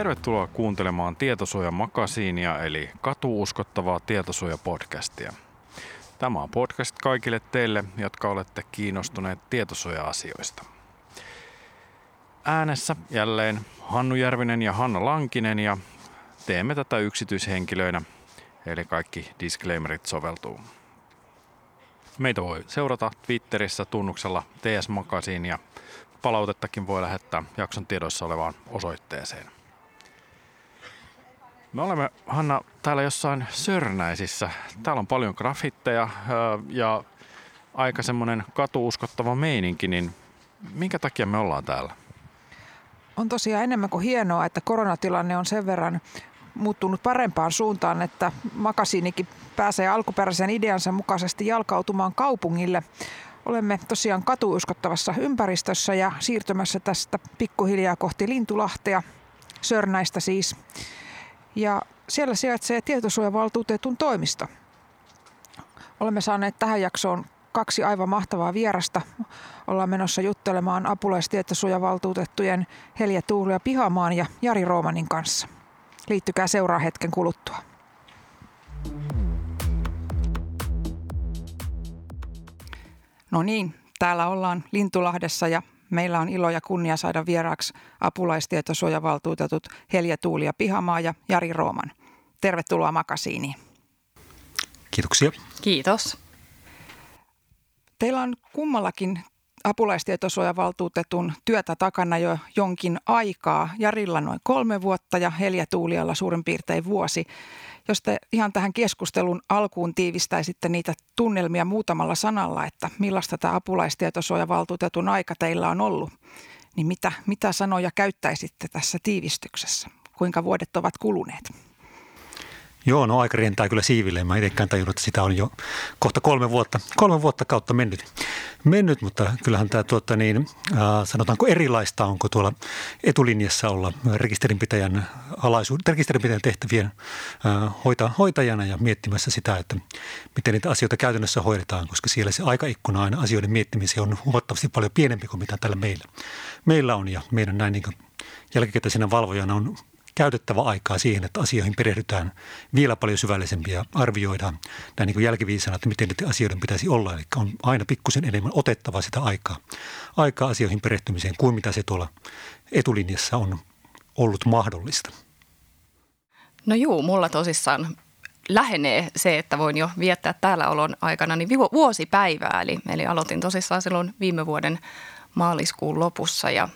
Tervetuloa kuuntelemaan Tietosuoja-makasiinia eli katuuskottavaa tietosuoja-podcastia. Tämä on podcast kaikille teille, jotka olette kiinnostuneet tietosuoja-asioista. Äänessä jälleen Hannu Järvinen ja Hanna Lankinen ja teemme tätä yksityishenkilöinä, eli kaikki disclaimerit soveltuu. Meitä voi seurata Twitterissä tunnuksella TS Magazine ja palautettakin voi lähettää jakson tiedoissa olevaan osoitteeseen. Me olemme, Hanna, täällä jossain Sörnäisissä. Täällä on paljon grafitteja ja aika semmoinen katuuskottava meininki, niin minkä takia me ollaan täällä? On tosiaan enemmän kuin hienoa, että koronatilanne on sen verran muuttunut parempaan suuntaan, että makasiinikin pääsee alkuperäisen ideansa mukaisesti jalkautumaan kaupungille. Olemme tosiaan katuuskottavassa ympäristössä ja siirtymässä tästä pikkuhiljaa kohti Lintulahtea, Sörnäistä siis. Ja siellä sijaitsee tietosuojavaltuutetun toimisto. Olemme saaneet tähän jaksoon kaksi aivan mahtavaa vierasta. Ollaan menossa juttelemaan apulaistietosuojavaltuutettujen Helja Tuulu ja Pihamaan ja Jari Roomanin kanssa. Liittykää seuraa hetken kuluttua. No niin, täällä ollaan Lintulahdessa ja meillä on ilo ja kunnia saada vieraaksi apulaistietosuojavaltuutetut Helja Tuuli ja Pihamaa ja Jari Rooman. Tervetuloa Makasiiniin. Kiitoksia. Kiitos. Teillä on kummallakin apulaistietosuojavaltuutetun työtä takana jo jonkin aikaa. Jarilla noin kolme vuotta ja Helja Tuulialla suurin piirtein vuosi. Jos te ihan tähän keskustelun alkuun tiivistäisitte niitä tunnelmia muutamalla sanalla, että millaista tämä apulaistietosuojavaltuutetun aika teillä on ollut, niin mitä, mitä sanoja käyttäisitte tässä tiivistyksessä? Kuinka vuodet ovat kuluneet? Joo, no aika rientää kyllä siiville. Mä itsekään tajunnut, että sitä on jo kohta kolme vuotta, kolme vuotta kautta mennyt. mennyt mutta kyllähän tämä tuota niin, sanotaanko erilaista, onko tuolla etulinjassa olla rekisterinpitäjän alaisuuden, rekisterinpitäjän tehtävien hoita, hoitajana ja miettimässä sitä, että miten niitä asioita käytännössä hoidetaan, koska siellä se aikaikkuna aina asioiden miettimiseen on huomattavasti paljon pienempi kuin mitä tällä meillä, meillä on ja meidän näin niin jälkikäteisenä valvojana on käytettävä aikaa siihen, että asioihin perehdytään vielä paljon syvällisempiä ja arvioidaan näin niin kuin jälkiviisana, että miten niiden asioiden pitäisi olla. Eli on aina pikkusen enemmän otettava sitä aikaa, aikaa asioihin perehtymiseen kuin mitä se tuolla etulinjassa on ollut mahdollista. No juu, mulla tosissaan lähenee se, että voin jo viettää täällä olon aikana niin vuosipäivää. Eli, eli aloitin tosissaan silloin viime vuoden maaliskuun lopussa. Ja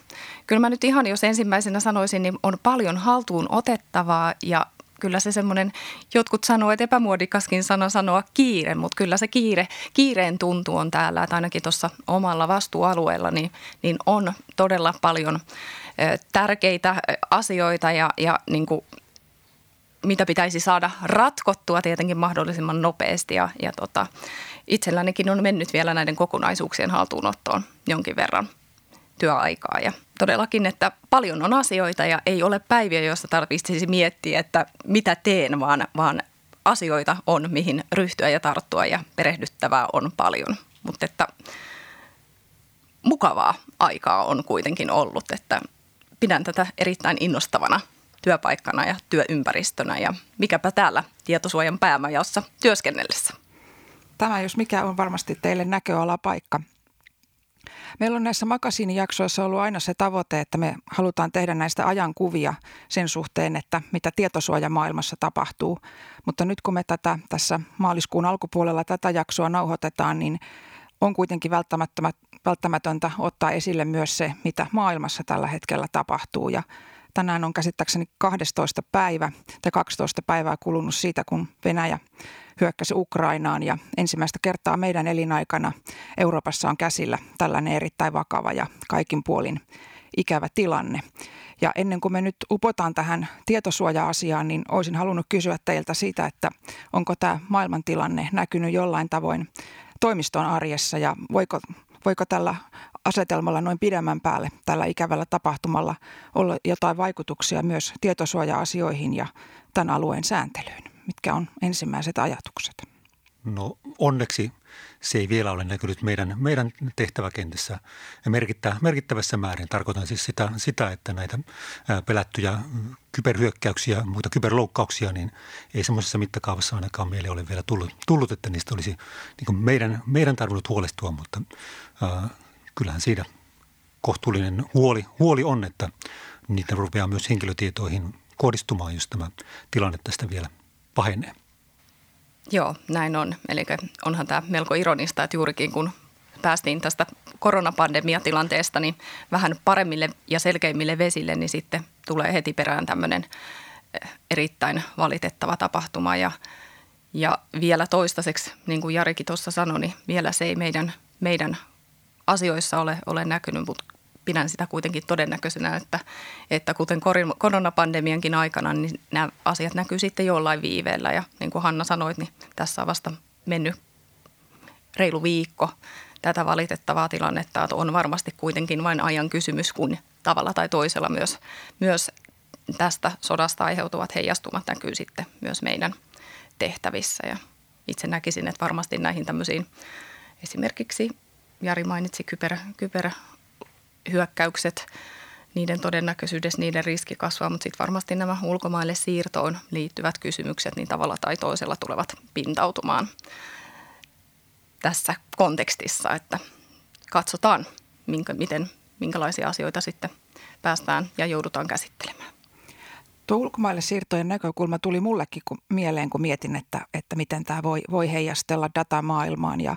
kyllä mä nyt ihan, jos ensimmäisenä sanoisin, niin on paljon haltuun otettavaa ja kyllä se semmoinen, jotkut sanoo, että epämuodikaskin sana sanoa kiire, mutta kyllä se kiire, kiireen tuntu on täällä, että ainakin tuossa omalla vastuualueella niin, niin on todella paljon tärkeitä asioita ja, ja niin kuin mitä pitäisi saada ratkottua tietenkin mahdollisimman nopeasti ja, ja tota, itsellänikin on mennyt vielä näiden kokonaisuuksien haltuunottoon jonkin verran työaikaa ja todellakin, että paljon on asioita ja ei ole päiviä, joissa tarvitsisi miettiä, että mitä teen, vaan, vaan asioita on, mihin ryhtyä ja tarttua ja perehdyttävää on paljon. Mutta että mukavaa aikaa on kuitenkin ollut, että pidän tätä erittäin innostavana työpaikkana ja työympäristönä ja mikäpä täällä tietosuojan päämajassa työskennellessä. Tämä jos mikä on varmasti teille näköalapaikka. Meillä on näissä makasiinijaksoissa ollut aina se tavoite, että me halutaan tehdä näistä ajankuvia sen suhteen, että mitä tietosuojamaailmassa tapahtuu. Mutta nyt kun me tätä tässä maaliskuun alkupuolella tätä jaksoa nauhoitetaan, niin on kuitenkin välttämätöntä ottaa esille myös se, mitä maailmassa tällä hetkellä tapahtuu. Ja tänään on käsittääkseni 12 päivä tai 12 päivää kulunut siitä, kun Venäjä hyökkäsi Ukrainaan ja ensimmäistä kertaa meidän elinaikana Euroopassa on käsillä tällainen erittäin vakava ja kaikin puolin ikävä tilanne. Ja ennen kuin me nyt upotaan tähän tietosuoja-asiaan, niin olisin halunnut kysyä teiltä siitä, että onko tämä maailmantilanne näkynyt jollain tavoin toimiston arjessa ja voiko, voiko tällä asetelmalla noin pidemmän päälle tällä ikävällä tapahtumalla olla jotain vaikutuksia myös tietosuoja-asioihin ja tämän alueen sääntelyyn? Mitkä on ensimmäiset ajatukset? No onneksi se ei vielä ole näkynyt meidän, meidän tehtäväkentässä merkittävässä, merkittävässä määrin. Tarkoitan siis sitä, sitä, että näitä pelättyjä kyberhyökkäyksiä ja muita kyberloukkauksia, niin ei semmoisessa mittakaavassa ainakaan meille ole vielä tullut, tullut että niistä olisi niin meidän, meidän tarvinnut huolestua, mutta äh, kyllähän siinä kohtuullinen huoli, huoli on, että niitä rupeaa myös henkilötietoihin kohdistumaan, jos tämä tilanne tästä vielä pahenee. Joo, näin on. Eli onhan tämä melko ironista, että juurikin kun päästiin tästä koronapandemiatilanteesta niin vähän paremmille ja selkeimmille vesille, niin sitten tulee heti perään tämmöinen eh, erittäin valitettava tapahtuma. Ja, ja vielä toistaiseksi, niin kuin Jarikin tuossa sanoi, niin vielä se ei meidän, meidän asioissa ole, ole näkynyt, mutta pidän sitä kuitenkin todennäköisenä, että, että kuten koronapandemiankin aikana, niin nämä asiat näkyy sitten jollain viiveellä. Ja niin kuin Hanna sanoi, niin tässä on vasta mennyt reilu viikko tätä valitettavaa tilannetta, että on varmasti kuitenkin vain ajan kysymys, kun tavalla tai toisella myös, myös tästä sodasta aiheutuvat heijastumat näkyy sitten myös meidän tehtävissä. Ja itse näkisin, että varmasti näihin tämmöisiin esimerkiksi Jari mainitsi kyber, kyberhyökkäykset, niiden todennäköisyydessä, niiden riski kasvaa, mutta sitten varmasti nämä ulkomaille siirtoon liittyvät kysymykset niin tavalla tai toisella tulevat pintautumaan tässä kontekstissa, että katsotaan, minkä, miten, minkälaisia asioita sitten päästään ja joudutaan käsittelemään. Tuo ulkomaille siirtojen näkökulma tuli mullekin mieleen, kun mietin, että, että miten tämä voi, voi heijastella datamaailmaan. Ja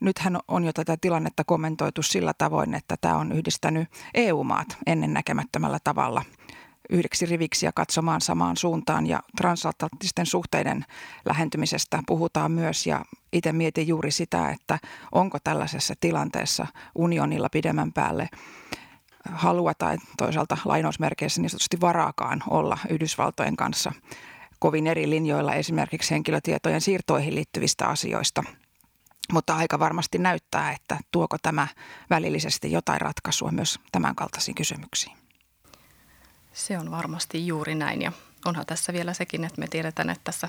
nythän on jo tätä tilannetta kommentoitu sillä tavoin, että tämä on yhdistänyt EU-maat ennennäkemättömällä tavalla yhdeksi riviksi ja katsomaan samaan suuntaan. Ja transatlanttisten suhteiden lähentymisestä puhutaan myös ja itse mietin juuri sitä, että onko tällaisessa tilanteessa unionilla pidemmän päälle halua tai toisaalta lainausmerkeissä niin sanotusti varaakaan olla Yhdysvaltojen kanssa kovin eri linjoilla esimerkiksi henkilötietojen siirtoihin liittyvistä asioista. Mutta aika varmasti näyttää, että tuoko tämä välillisesti jotain ratkaisua myös tämän kaltaisiin kysymyksiin. Se on varmasti juuri näin ja onhan tässä vielä sekin, että me tiedetään, että tässä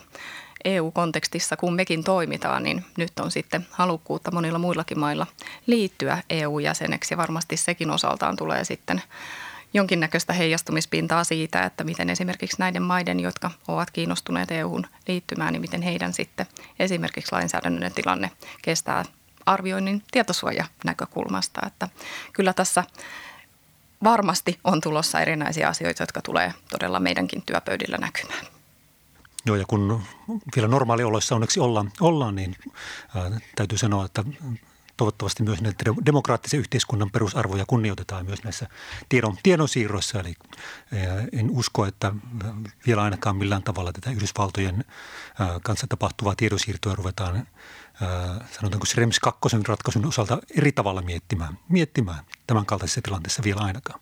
EU-kontekstissa, kun mekin toimitaan, niin nyt on sitten halukkuutta monilla muillakin mailla liittyä EU-jäseneksi ja varmasti sekin osaltaan tulee sitten jonkinnäköistä heijastumispintaa siitä, että miten esimerkiksi näiden maiden, jotka ovat kiinnostuneet EU:hun liittymään, niin miten heidän sitten esimerkiksi lainsäädännön tilanne kestää arvioinnin tietosuojanäkökulmasta. Että kyllä tässä varmasti on tulossa erinäisiä asioita, jotka tulee todella meidänkin työpöydillä näkymään. Joo, ja kun vielä normaalioloissa onneksi ollaan, ollaan niin ää, täytyy sanoa, että toivottavasti myös näitä demokraattisen yhteiskunnan perusarvoja kunnioitetaan myös näissä tiedon, tiedonsiirroissa. Eli en usko, että vielä ainakaan millään tavalla tätä Yhdysvaltojen kanssa tapahtuvaa tiedonsiirtoa ruvetaan sanotaanko Schrems 2 ratkaisun osalta eri tavalla miettimään, miettimään tämän kaltaisessa tilanteessa vielä ainakaan.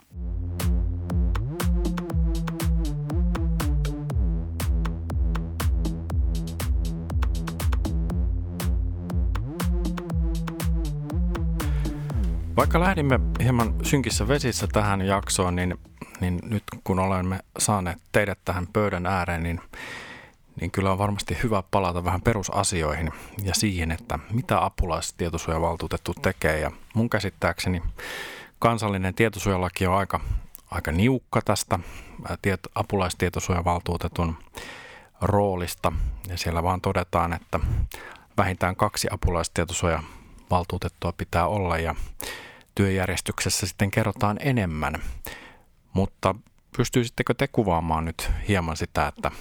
Vaikka lähdimme hieman synkissä vesissä tähän jaksoon, niin, niin nyt kun olemme saaneet teidät tähän pöydän ääreen, niin, niin kyllä on varmasti hyvä palata vähän perusasioihin ja siihen, että mitä apulaistietosuojavaltuutettu tekee. Ja mun käsittääkseni kansallinen tietosuojalaki on aika, aika niukka tästä tiet, apulaistietosuojavaltuutetun roolista. Ja siellä vaan todetaan, että vähintään kaksi apulaistietosuojavaltuutettua pitää olla ja työjärjestyksessä sitten kerrotaan enemmän. Mutta pystyisittekö te kuvaamaan nyt hieman sitä, että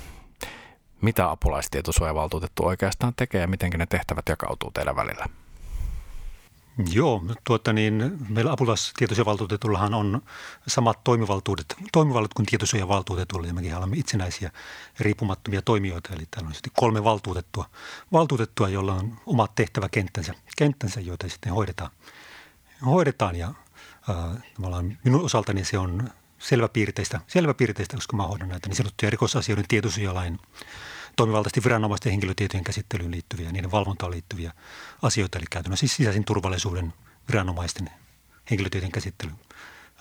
mitä apulaistietosuojavaltuutettu oikeastaan tekee ja miten ne tehtävät jakautuu teidän välillä? Joo, tuota niin, meillä apulaistietosuojavaltuutetullahan on samat toimivaltuudet, toimivaltuudet kuin tietosuojavaltuutetulla, ja mekin olemme itsenäisiä riippumattomia toimijoita, eli täällä on sitten kolme valtuutettua, valtuutettua, jolla on omat tehtäväkenttänsä, kenttänsä, joita sitten hoidetaan – hoidetaan ja äh, minun osaltani se on selväpiirteistä, selväpiirteistä, koska mä hoidan näitä niin sanottuja rikosasioiden tietosuojalain toimivaltaisesti viranomaisten henkilötietojen käsittelyyn liittyviä, niiden valvontaan liittyviä asioita, eli käytännössä siis sisäisen turvallisuuden viranomaisten henkilötietojen käsittely,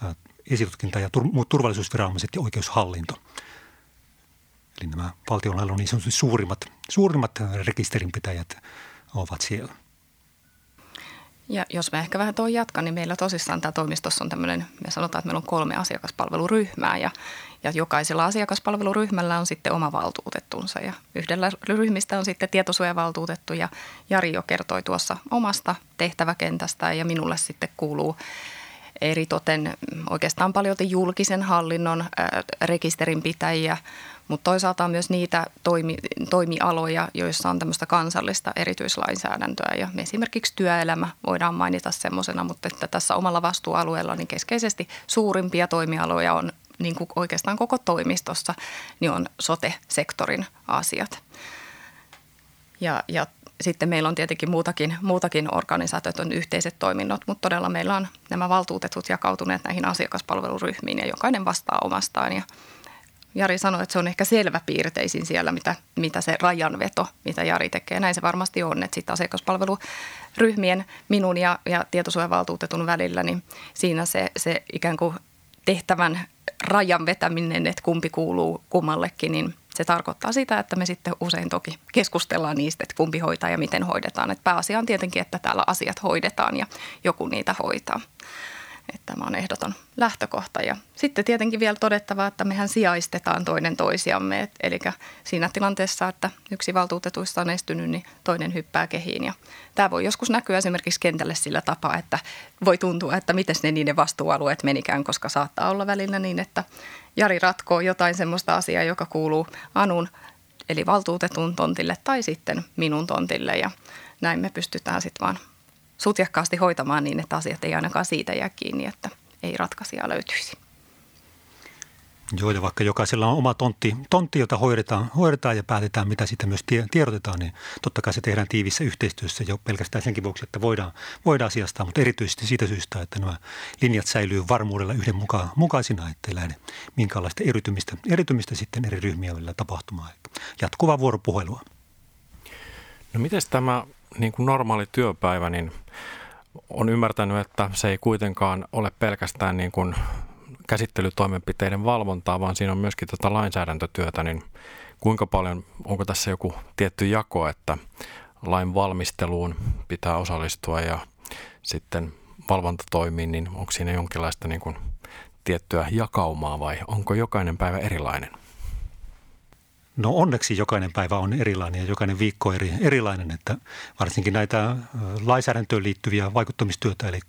äh, esitutkinta ja tur- muut turvallisuusviranomaiset ja oikeushallinto. Eli nämä valtionhallinnon niin sanotusti suurimmat, suurimmat rekisterinpitäjät ovat siellä. Ja jos mä ehkä vähän tuon jatkan, niin meillä tosissaan tämä toimistossa on tämmöinen, me sanotaan, että meillä on kolme asiakaspalveluryhmää ja, ja jokaisella asiakaspalveluryhmällä on sitten oma valtuutettunsa ja yhdellä ryhmistä on sitten tietosuojavaltuutettu ja Jari jo kertoi tuossa omasta tehtäväkentästä ja minulle sitten kuuluu eritoten oikeastaan paljon julkisen hallinnon rekisterinpitäjiä, mutta toisaalta on myös niitä toimi, toimialoja, joissa on tämmöistä kansallista erityislainsäädäntöä ja esimerkiksi työelämä voidaan mainita semmoisena, mutta että tässä omalla vastuualueella niin keskeisesti suurimpia toimialoja on niin kuin oikeastaan koko toimistossa, niin on sote-sektorin asiat. Ja, ja sitten meillä on tietenkin muutakin, muutakin on yhteiset toiminnot, mutta todella meillä on nämä valtuutetut jakautuneet näihin asiakaspalveluryhmiin ja jokainen vastaa omastaan. Ja Jari sanoi, että se on ehkä selvä piirteisin siellä, mitä, mitä se rajanveto, mitä Jari tekee. Näin se varmasti on, että sitten asiakaspalveluryhmien minun ja, ja tietosuojavaltuutetun välillä, niin siinä se, se ikään kuin tehtävän rajan vetäminen, että kumpi kuuluu kummallekin, niin se tarkoittaa sitä, että me sitten usein toki keskustellaan niistä, että kumpi hoitaa ja miten hoidetaan. Että pääasia on tietenkin, että täällä asiat hoidetaan ja joku niitä hoitaa. Että tämä on ehdoton lähtökohta. Ja sitten tietenkin vielä todettava, että mehän sijaistetaan toinen toisiamme. Et, eli siinä tilanteessa, että yksi valtuutetuista on estynyt, niin toinen hyppää kehiin. Ja tämä voi joskus näkyä esimerkiksi kentälle sillä tapaa, että voi tuntua, että miten ne niiden vastuualueet menikään, koska saattaa olla välillä niin, että Jari ratkoo jotain semmoista asiaa, joka kuuluu Anun eli valtuutetun tontille tai sitten minun tontille ja näin me pystytään sitten vaan sutjakkaasti hoitamaan niin, että asiat ei ainakaan siitä jää kiinni, että ei ratkaisija löytyisi. Joo, ja vaikka jokaisella on oma tontti, tontti jota hoidetaan, hoidetaan ja päätetään, mitä siitä myös tiedotetaan, niin totta kai se tehdään tiivissä yhteistyössä jo pelkästään senkin vuoksi, että voidaan, voidaan asiasta, mutta erityisesti siitä syystä, että nämä linjat säilyy varmuudella yhden muka, mukaisina, ettei lähde minkäänlaista eritymistä, eritymistä sitten eri ryhmiä välillä tapahtumaan. Jatkuvaa vuoropuhelua. No miten tämä niin kuin normaali työpäivä, niin on ymmärtänyt, että se ei kuitenkaan ole pelkästään niin kuin käsittelytoimenpiteiden valvontaa, vaan siinä on myöskin tätä lainsäädäntötyötä, niin kuinka paljon, onko tässä joku tietty jako, että lain valmisteluun pitää osallistua ja sitten valvontatoimiin, niin onko siinä jonkinlaista niin kuin tiettyä jakaumaa vai onko jokainen päivä erilainen? No onneksi jokainen päivä on erilainen ja jokainen viikko eri, erilainen, että varsinkin näitä lainsäädäntöön liittyviä vaikuttamistyötä, eli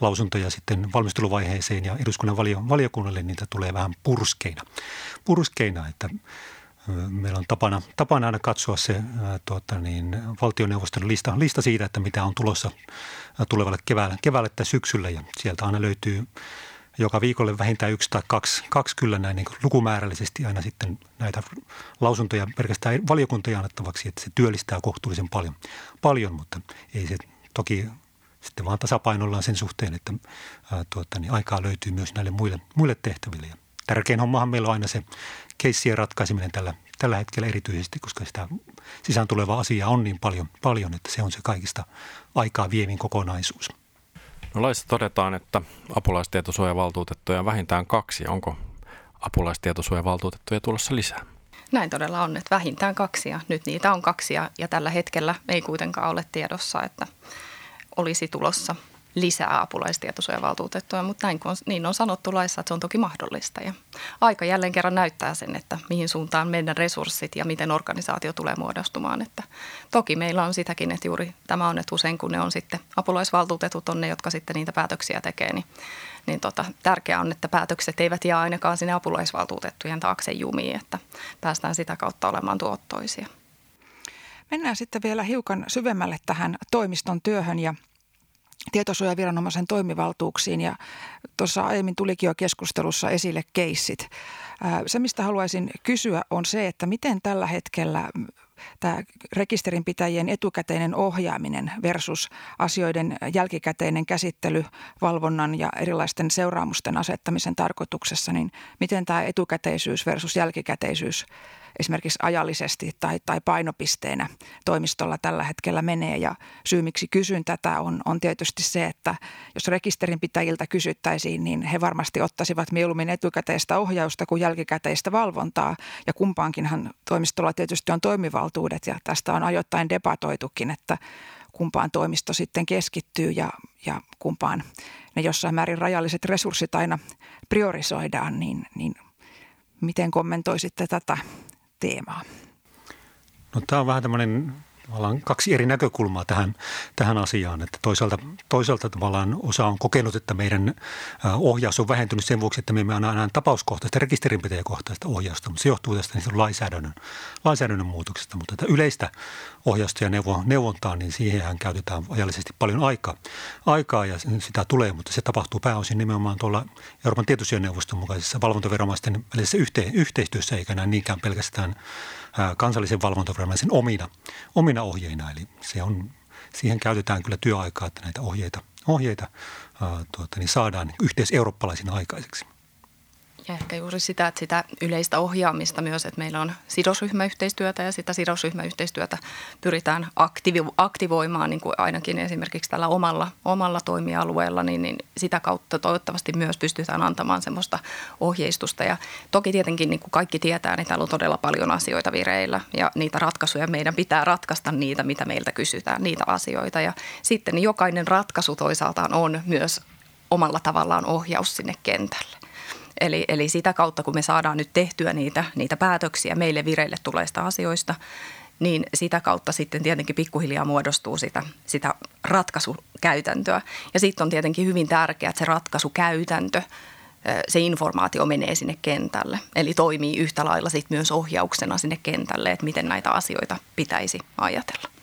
lausuntoja sitten valmisteluvaiheeseen ja eduskunnan valio, valiokunnalle, niitä tulee vähän purskeina. Purskeina, että meillä on tapana, tapana aina katsoa se tuota niin, valtioneuvoston lista, lista siitä, että mitä on tulossa tulevalle keväälle, keväälle tai syksyllä ja sieltä aina löytyy joka viikolle vähintään yksi tai kaksi, kaksi kyllä näin niin lukumäärällisesti aina sitten näitä lausuntoja pelkästään valiokuntia annettavaksi, että se työllistää kohtuullisen paljon, paljon mutta ei se toki sitten vaan tasapainollaan sen suhteen, että ää, tuota, niin aikaa löytyy myös näille muille, muille tehtäville. Ja tärkein hommahan meillä on aina se keissien ratkaiseminen tällä, tällä hetkellä erityisesti, koska sitä sisään tulevaa asiaa on niin paljon, paljon, että se on se kaikista aikaa vievin kokonaisuus. No laissa todetaan, että apulaistietosuojavaltuutettuja on vähintään kaksi. Onko apulaistietosuojavaltuutettuja tulossa lisää? Näin todella on, että vähintään kaksi ja nyt niitä on kaksi ja, tällä hetkellä ei kuitenkaan ole tiedossa, että olisi tulossa lisää apulaistietosuojavaltuutettuja, mutta näin on, niin on sanottu laissa, että se on toki mahdollista. Ja aika jälleen kerran näyttää sen, että mihin suuntaan meidän resurssit ja miten organisaatio tulee muodostumaan. Että toki meillä on sitäkin, että juuri tämä on, että usein kun ne on sitten apulaisvaltuutetut on ne, jotka sitten niitä päätöksiä tekee, niin, niin tota, tärkeää on, että päätökset eivät jää ainakaan sinne apulaisvaltuutettujen taakse jumiin, että päästään sitä kautta olemaan tuottoisia. Mennään sitten vielä hiukan syvemmälle tähän toimiston työhön ja tietosuojaviranomaisen toimivaltuuksiin ja tuossa aiemmin tulikin jo keskustelussa esille keissit. Se, mistä haluaisin kysyä, on se, että miten tällä hetkellä tämä rekisterinpitäjien etukäteinen ohjaaminen versus asioiden jälkikäteinen käsittely valvonnan ja erilaisten seuraamusten asettamisen tarkoituksessa, niin miten tämä etukäteisyys versus jälkikäteisyys esimerkiksi ajallisesti tai, tai painopisteenä toimistolla tällä hetkellä menee. Ja syy, miksi kysyn tätä, on, on tietysti se, että jos rekisterinpitäjiltä kysyttäisiin, niin he varmasti ottaisivat mieluummin etukäteistä ohjausta kuin jälkikäteistä valvontaa. Ja kumpaankinhan toimistolla tietysti on toimivaltuudet ja tästä on ajoittain debatoitukin, että kumpaan toimisto sitten keskittyy ja, ja kumpaan ne jossain määrin rajalliset resurssit aina priorisoidaan, niin, niin miten kommentoisitte tätä teemaa? No, tämä on vähän tämmöinen tavallaan kaksi eri näkökulmaa tähän, tähän asiaan. Että toisaalta, toisaalta tavallaan osa on kokenut, että meidän ohjaus on vähentynyt sen vuoksi, että me emme anna enää tapauskohtaista, rekisterinpitäjäkohtaista ohjausta, mutta se johtuu tästä niin lainsäädännön, lainsäädännön muutoksesta. Mutta tätä yleistä ohjausta ja neuvo, neuvontaa, niin siihen käytetään ajallisesti paljon aikaa, aikaa ja sitä tulee, mutta se tapahtuu pääosin nimenomaan tuolla Euroopan tietosuojaneuvoston mukaisessa valvontaviranomaisten välisessä yhte, yhteistyössä, eikä näin niinkään pelkästään kansallisen valvontaviranomaisen omina, omina ohjeina. Eli se on, siihen käytetään kyllä työaikaa, että näitä ohjeita, ohjeita ää, tuota, niin saadaan yhteiseurooppalaisina aikaiseksi. Ja ehkä juuri sitä, että sitä yleistä ohjaamista myös, että meillä on sidosryhmäyhteistyötä ja sitä sidosryhmäyhteistyötä pyritään aktivi- aktivoimaan niin kuin ainakin esimerkiksi tällä omalla, omalla toimialueella, niin, niin sitä kautta toivottavasti myös pystytään antamaan semmoista ohjeistusta. Ja toki tietenkin niin kuin kaikki tietää, niin täällä on todella paljon asioita vireillä ja niitä ratkaisuja meidän pitää ratkaista niitä, mitä meiltä kysytään, niitä asioita. Ja sitten jokainen ratkaisu toisaaltaan on myös omalla tavallaan ohjaus sinne kentälle. Eli, eli sitä kautta, kun me saadaan nyt tehtyä niitä, niitä päätöksiä meille vireille tuleista asioista, niin sitä kautta sitten tietenkin pikkuhiljaa muodostuu sitä, sitä ratkaisukäytäntöä. Ja sitten on tietenkin hyvin tärkeää, että se ratkaisukäytäntö, se informaatio menee sinne kentälle. Eli toimii yhtä lailla sitten myös ohjauksena sinne kentälle, että miten näitä asioita pitäisi ajatella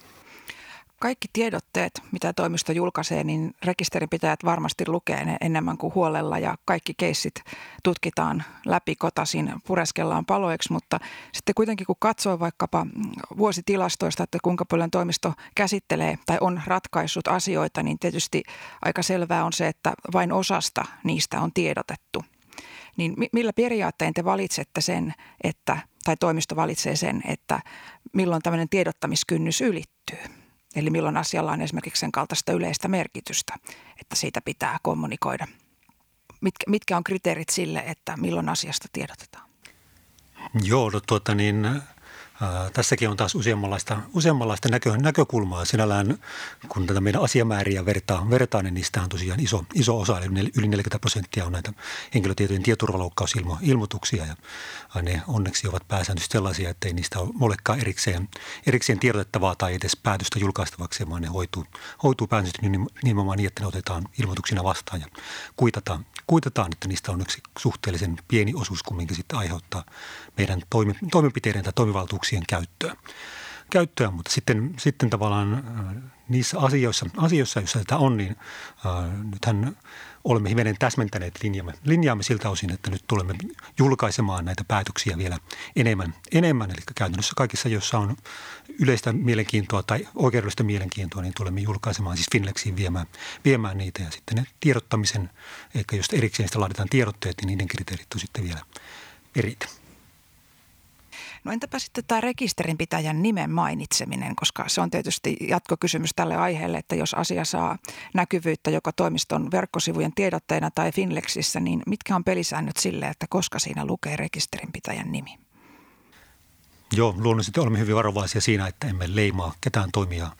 kaikki tiedotteet, mitä toimisto julkaisee, niin rekisterinpitäjät varmasti lukee ne enemmän kuin huolella ja kaikki keissit tutkitaan läpi kotasin, pureskellaan paloiksi, mutta sitten kuitenkin kun katsoo vaikkapa vuositilastoista, että kuinka paljon toimisto käsittelee tai on ratkaissut asioita, niin tietysti aika selvää on se, että vain osasta niistä on tiedotettu. Niin millä periaatteen te valitsette sen, että, tai toimisto valitsee sen, että milloin tämmöinen tiedottamiskynnys ylittyy? Eli milloin asialla on esimerkiksi sen kaltaista yleistä merkitystä, että siitä pitää kommunikoida. Mitkä, mitkä on kriteerit sille, että milloin asiasta tiedotetaan? Joo, no tuota niin, Tässäkin on taas useammanlaista, useammanlaista näkö, näkökulmaa. Sinällään, kun tätä meidän asiamääriä vertaa, vertaa niin niistä on tosiaan iso, iso osa, eli yli 40 prosenttia on näitä henkilötietojen tietoturvaloukkausilmoituksia. Ja ne onneksi ovat pääsääntöisesti sellaisia, että ei niistä olekaan erikseen, erikseen tiedotettavaa tai edes päätöstä julkaistavaksi, vaan ne hoituu, hoituu pääsääntöisesti nimenomaan niin, että ne otetaan ilmoituksina vastaan ja kuitataan, kuitataan, että niistä on yksi suhteellisen pieni osuus kumminkin sitten aiheuttaa meidän toimi, toimenpiteiden tai toimivaltuuksien käyttöä. käyttöä mutta sitten, sitten tavallaan äh, niissä asioissa, asioissa joissa tätä on, niin äh, nythän olemme hivenen täsmentäneet linjaamme, linjaamme siltä osin, että nyt tulemme julkaisemaan näitä päätöksiä vielä enemmän. enemmän. Eli käytännössä kaikissa, joissa on yleistä mielenkiintoa tai oikeudellista mielenkiintoa, niin tulemme julkaisemaan siis Finlexiin viemään, viemään niitä. Ja sitten ne tiedottamisen, eikä jos erikseen sitä laaditaan tiedotteet, niin niiden kriteerit on sitten vielä eritä. No entäpä sitten tämä rekisterinpitäjän nimen mainitseminen, koska se on tietysti jatkokysymys tälle aiheelle, että jos asia saa näkyvyyttä joka toimiston verkkosivujen tiedotteena tai Finlexissä, niin mitkä on pelisäännöt sille, että koska siinä lukee rekisterinpitäjän nimi? Joo, luonnollisesti olemme hyvin varovaisia siinä, että emme leimaa ketään toimijaa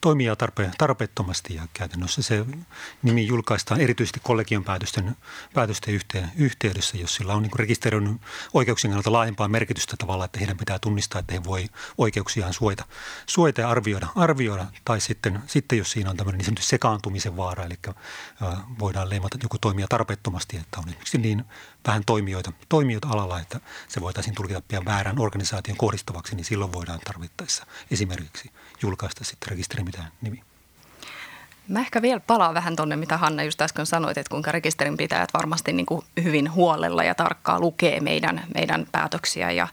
toimia tarpe, tarpeettomasti ja käytännössä se nimi julkaistaan erityisesti kollegion päätösten, päätösten yhteen, yhteydessä, jos sillä on niin rekisteröinnin oikeuksien kannalta laajempaa merkitystä tavalla, että heidän pitää tunnistaa, että he voi oikeuksiaan suojata, suojata ja arvioida, arvioida. Tai sitten, sitten jos siinä on tämmöinen niin sekaantumisen vaara, eli äh, voidaan leimata joku toimija tarpeettomasti, että on esimerkiksi niin vähän toimijoita, toimijoita alalla, että se voitaisiin tulkita pian väärän organisaation kohdistavaksi, niin silloin voidaan tarvittaessa esimerkiksi julkaista sitten rekisteri mitään nimi. Mä ehkä vielä palaan vähän tuonne, mitä Hanna just äsken sanoit, että kuinka rekisterinpitäjät varmasti niin kuin hyvin huolella ja tarkkaa lukee meidän, meidän päätöksiä ja,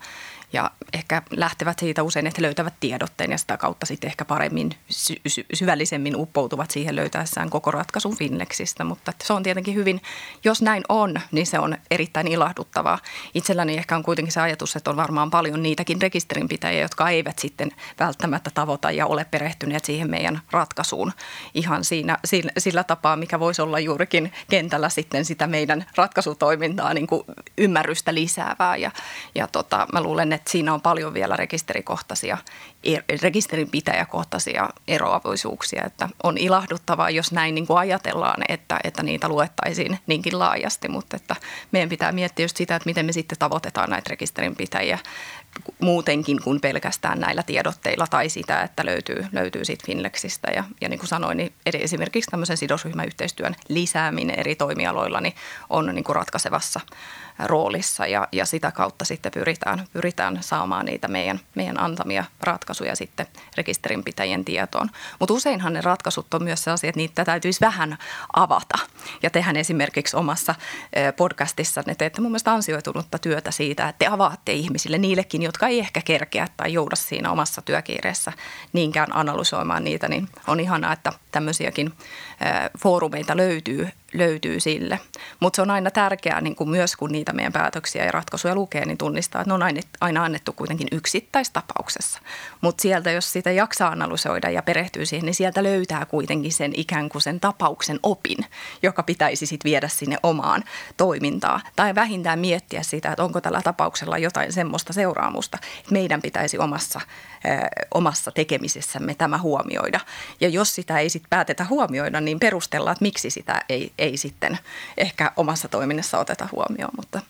ja ehkä lähtevät siitä usein, että löytävät tiedotteen ja sitä kautta sitten ehkä paremmin sy- sy- syvällisemmin uppoutuvat siihen löytäessään koko ratkaisun Finlexistä. Mutta se on tietenkin hyvin, jos näin on, niin se on erittäin ilahduttavaa. Itselläni ehkä on kuitenkin se ajatus, että on varmaan paljon niitäkin rekisterinpitäjiä, jotka eivät sitten välttämättä tavoita ja ole perehtyneet siihen meidän ratkaisuun ihan siinä, sillä, sillä tapaa, mikä voisi olla juurikin kentällä sitten sitä meidän ratkaisutoimintaa niin kuin ymmärrystä lisäävää. Ja, ja tota, mä luulen, että että siinä on paljon vielä rekisterikohtaisia, er, rekisterinpitäjäkohtaisia eroavaisuuksia. Että on ilahduttavaa, jos näin niin kuin ajatellaan, että, että niitä luettaisiin niinkin laajasti, mutta että meidän pitää miettiä just sitä, että miten me sitten tavoitetaan näitä rekisterinpitäjiä muutenkin kuin pelkästään näillä tiedotteilla tai sitä, että löytyy, löytyy siitä Finlexistä. Ja, ja niin kuin sanoin, niin esimerkiksi tämmöisen sidosryhmäyhteistyön lisääminen eri toimialoilla niin on niin kuin ratkaisevassa roolissa ja, ja sitä kautta sitten pyritään, pyritään saamaan niitä meidän, meidän antamia ratkaisuja sitten rekisterinpitäjien tietoon. Mutta useinhan ne ratkaisut on myös sellaisia, että niitä täytyisi vähän avata. Ja tehän esimerkiksi omassa podcastissa ne teette mun mielestä ansioitunutta työtä siitä, että te avaatte ihmisille, niillekin, jotka ei ehkä kerkeä tai jouda siinä omassa työkiireessä niinkään analysoimaan niitä, niin on ihanaa, että tämmöisiäkin foorumeita löytyy, löytyy sille. Mutta se on aina tärkeää niin kuin myös, kun niitä meidän päätöksiä ja ratkaisuja lukee, niin tunnistaa, että ne on aina annettu kuitenkin yksittäistapauksessa. Mutta sieltä, jos sitä jaksaa analysoida ja perehtyy siihen, niin sieltä löytää kuitenkin sen ikään kuin sen tapauksen opin, joka pitäisi sitten viedä sinne omaan toimintaan. Tai vähintään miettiä sitä, että onko tällä tapauksella jotain semmoista seuraamusta, että meidän pitäisi omassa, omassa tekemisessämme tämä huomioida. Ja jos sitä ei sitten päätetä huomioida, niin perustellaan, että miksi sitä ei, ei sitten ehkä omassa toiminnassa oteta huomioon. Mutta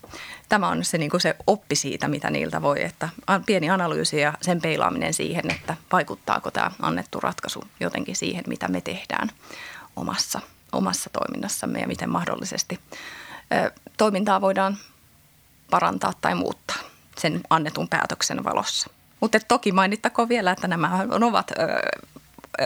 tämä on se, niin kuin se oppi siitä, mitä niiltä voi, että pieni analyysi ja sen peilaaminen siihen, että vaikuttaako tämä annettu ratkaisu jotenkin siihen, mitä me tehdään omassa, omassa toiminnassamme ja miten mahdollisesti toimintaa voidaan parantaa tai muuttaa sen annetun päätöksen valossa. Mutta toki mainittakoon vielä, että nämä ovat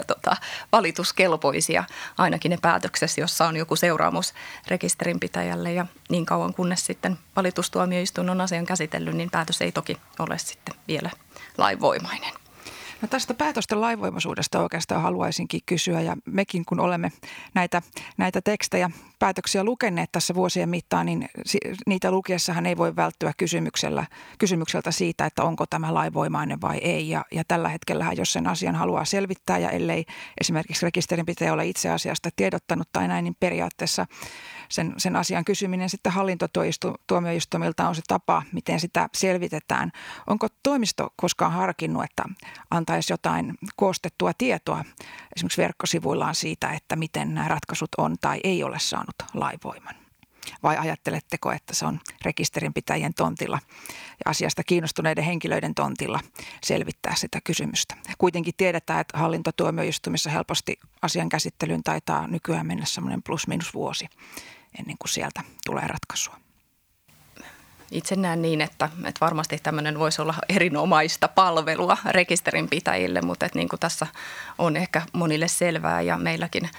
tota, valituskelpoisia, ainakin ne päätöksessä, jossa on joku seuraamus rekisterinpitäjälle ja niin kauan kunnes sitten valitustuomioistuin on asian käsitellyt, niin päätös ei toki ole sitten vielä lainvoimainen. No tästä päätösten lainvoimaisuudesta oikeastaan haluaisinkin kysyä ja mekin kun olemme näitä, näitä tekstejä, päätöksiä lukeneet tässä vuosien mittaan, niin niitä lukiessahan ei voi välttyä kysymyksellä, kysymykseltä siitä, että onko tämä lainvoimainen vai ei. Ja, ja tällä hetkellä, jos sen asian haluaa selvittää ja ellei esimerkiksi rekisterinpitäjä ole itse asiasta tiedottanut tai näin, niin periaatteessa sen, sen asian kysyminen sitten hallintotuomioistuimilta on se tapa, miten sitä selvitetään. Onko toimisto koskaan harkinnut, että antaisi jotain koostettua tietoa esimerkiksi verkkosivuillaan siitä, että miten nämä ratkaisut on tai ei ole saanut laivoiman? Vai ajatteletteko, että se on rekisterinpitäjien tontilla ja asiasta kiinnostuneiden henkilöiden tontilla selvittää sitä kysymystä? Kuitenkin tiedetään, että hallintotuomioistuimissa helposti asian käsittelyyn taitaa nykyään mennä semmoinen plus-minus vuosi ennen kuin sieltä tulee ratkaisua. Itse näen niin, että, että varmasti tämmöinen voisi olla erinomaista palvelua rekisterinpitäjille, mutta että niin kuin tässä on ehkä monille selvää ja meilläkin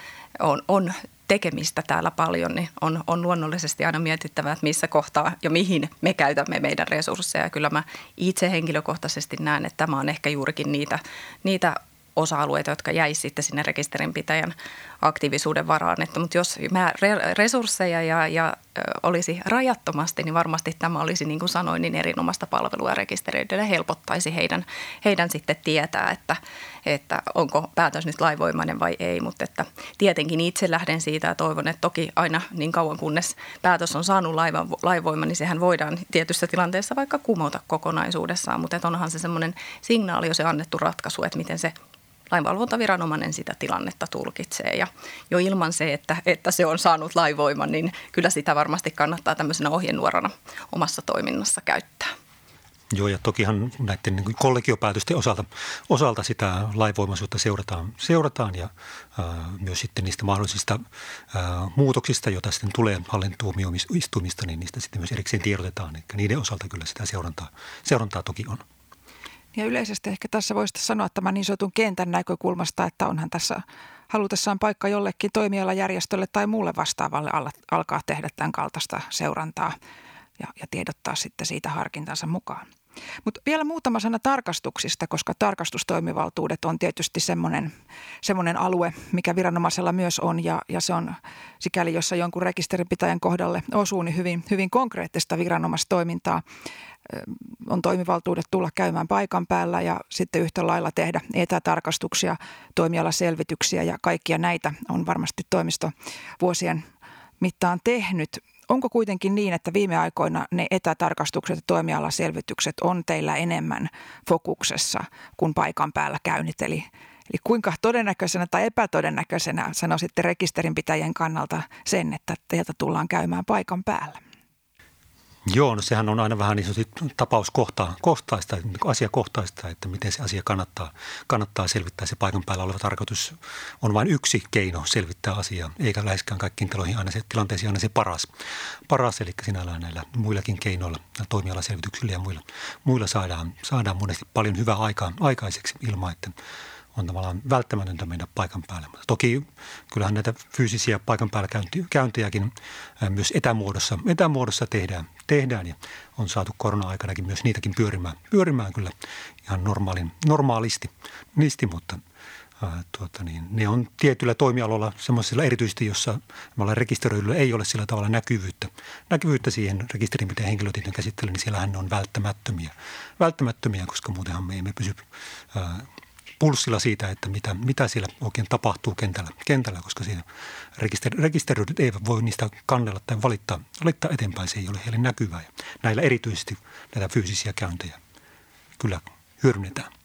on, on tekemistä täällä paljon, niin on, on luonnollisesti aina mietittävä, että missä kohtaa ja mihin me käytämme meidän resursseja. Kyllä mä itse henkilökohtaisesti näen, että tämä on ehkä juurikin niitä, niitä osa-alueita, jotka jäisi sitten sinne rekisterinpitäjän aktiivisuuden varaan. Että, mutta jos mä resursseja ja, ja olisi rajattomasti, niin varmasti tämä olisi, niin kuin sanoin, niin erinomaista palvelua rekisteröidyille helpottaisi heidän, heidän sitten tietää, että, että onko päätös nyt laivoimainen vai ei. Mutta että tietenkin itse lähden siitä ja toivon, että toki aina niin kauan kunnes päätös on saanut laivan, laivoima, niin sehän voidaan tietyssä tilanteessa vaikka kumota kokonaisuudessaan. Mutta onhan se semmoinen signaali jo se annettu ratkaisu, että miten se lainvalvontaviranomainen sitä tilannetta tulkitsee. Ja jo ilman se, että, että se on saanut lainvoiman, niin kyllä sitä varmasti kannattaa tämmöisenä ohjenuorana omassa toiminnassa käyttää. Joo, ja tokihan näiden niin kollegiopäätösten osalta, osalta sitä lainvoimaisuutta seurataan, seurataan ja ää, myös sitten niistä mahdollisista ää, muutoksista, joita sitten tulee hallintuomioistuimista, niin niistä sitten myös erikseen tiedotetaan. Eli niiden osalta kyllä sitä seurantaa, seurantaa toki on. Ja yleisesti ehkä tässä voisi sanoa tämän niin sanotun kentän näkökulmasta, että onhan tässä halutessaan paikka jollekin toimialajärjestölle tai muulle vastaavalle alkaa tehdä tämän kaltaista seurantaa ja, ja tiedottaa sitten siitä harkintansa mukaan. Mutta vielä muutama sana tarkastuksista, koska tarkastustoimivaltuudet on tietysti semmoinen, semmoinen alue, mikä viranomaisella myös on ja, ja se on sikäli, jossa jonkun rekisterinpitäjän kohdalle osuu, niin hyvin, hyvin konkreettista viranomaistoimintaa on toimivaltuudet tulla käymään paikan päällä ja sitten yhtä lailla tehdä etätarkastuksia, toimialaselvityksiä ja kaikkia näitä on varmasti toimisto vuosien mittaan tehnyt. onko kuitenkin niin, että viime aikoina ne etätarkastukset ja toimialaselvitykset on teillä enemmän fokuksessa kuin paikan päällä käynnit? Eli, eli kuinka todennäköisenä tai epätodennäköisenä sanoisitte rekisterinpitäjien kannalta sen, että teiltä tullaan käymään paikan päällä? Joo, no sehän on aina vähän niin tapauskohtaista, asiakohtaista, että miten se asia kannattaa, kannattaa selvittää. Se paikan päällä oleva tarkoitus on vain yksi keino selvittää asiaa, eikä läheskään kaikkiin tiloihin aina se, tilanteisiin aina se paras. Paras, eli sinällään näillä muillakin keinoilla, toimialaselvityksillä ja muilla, muilla saadaan, saadaan monesti paljon hyvää aikaa aikaiseksi ilman, että on tavallaan välttämätöntä mennä paikan päälle. Mutta toki kyllähän näitä fyysisiä paikan päällä käyntejäkin myös etämuodossa, etämuodossa tehdään, tehdään ja on saatu korona-aikanakin myös niitäkin pyörimään, pyörimään kyllä ihan normaalin, normaalisti, niisti, mutta ää, tuota niin, ne on tietyillä toimialoilla semmoisilla erityisesti, jossa rekisteröidyllä ei ole sillä tavalla näkyvyyttä, näkyvyyttä siihen rekisterinpiteen henkilötietojen käsittelyyn, niin siellähän ne on välttämättömiä, välttämättömiä koska muutenhan me emme pysy ää, pulssilla siitä, että mitä, mitä siellä oikein tapahtuu kentällä, kentällä koska siinä rekister, rekisteröidyt eivät voi niistä kannella tai valittaa, valittaa eteenpäin. Se ei ole heille näkyvää. Ja näillä erityisesti näitä fyysisiä käyntejä kyllä hyödynnetään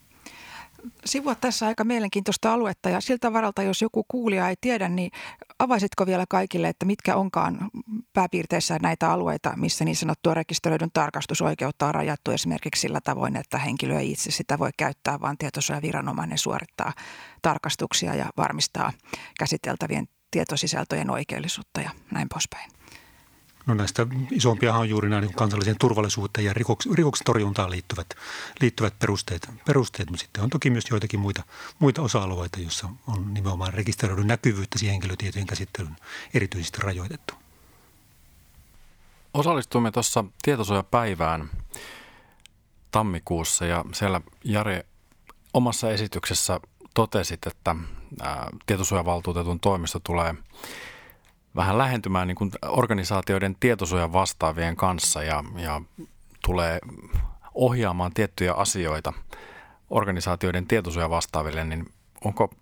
sivua tässä aika mielenkiintoista aluetta ja siltä varalta, jos joku kuulija ei tiedä, niin avaisitko vielä kaikille, että mitkä onkaan pääpiirteissä näitä alueita, missä niin sanottua rekisteröidyn tarkastusoikeutta on rajattu esimerkiksi sillä tavoin, että henkilö ei itse sitä voi käyttää, vaan tietosuojaviranomainen suorittaa tarkastuksia ja varmistaa käsiteltävien tietosisältöjen oikeellisuutta ja näin poispäin. No näistä isompiahan on juuri nämä niin kansalliseen turvallisuuteen ja rikoks, rikoksen torjuntaan liittyvät, liittyvät perusteet, perusteet, mutta sitten on toki myös joitakin muita, muita osa-alueita, joissa on nimenomaan rekisteröidyn näkyvyyttä siihen henkilötietojen käsittelyn erityisesti rajoitettu. Osallistuimme tuossa tietosuojapäivään tammikuussa ja siellä Jari omassa esityksessä totesit, että tietosuojavaltuutetun toimisto tulee – vähän lähentymään niin kuin organisaatioiden tietosuojan vastaavien kanssa ja, ja tulee ohjaamaan tiettyjä asioita organisaatioiden tietosuojan vastaaville, niin onko,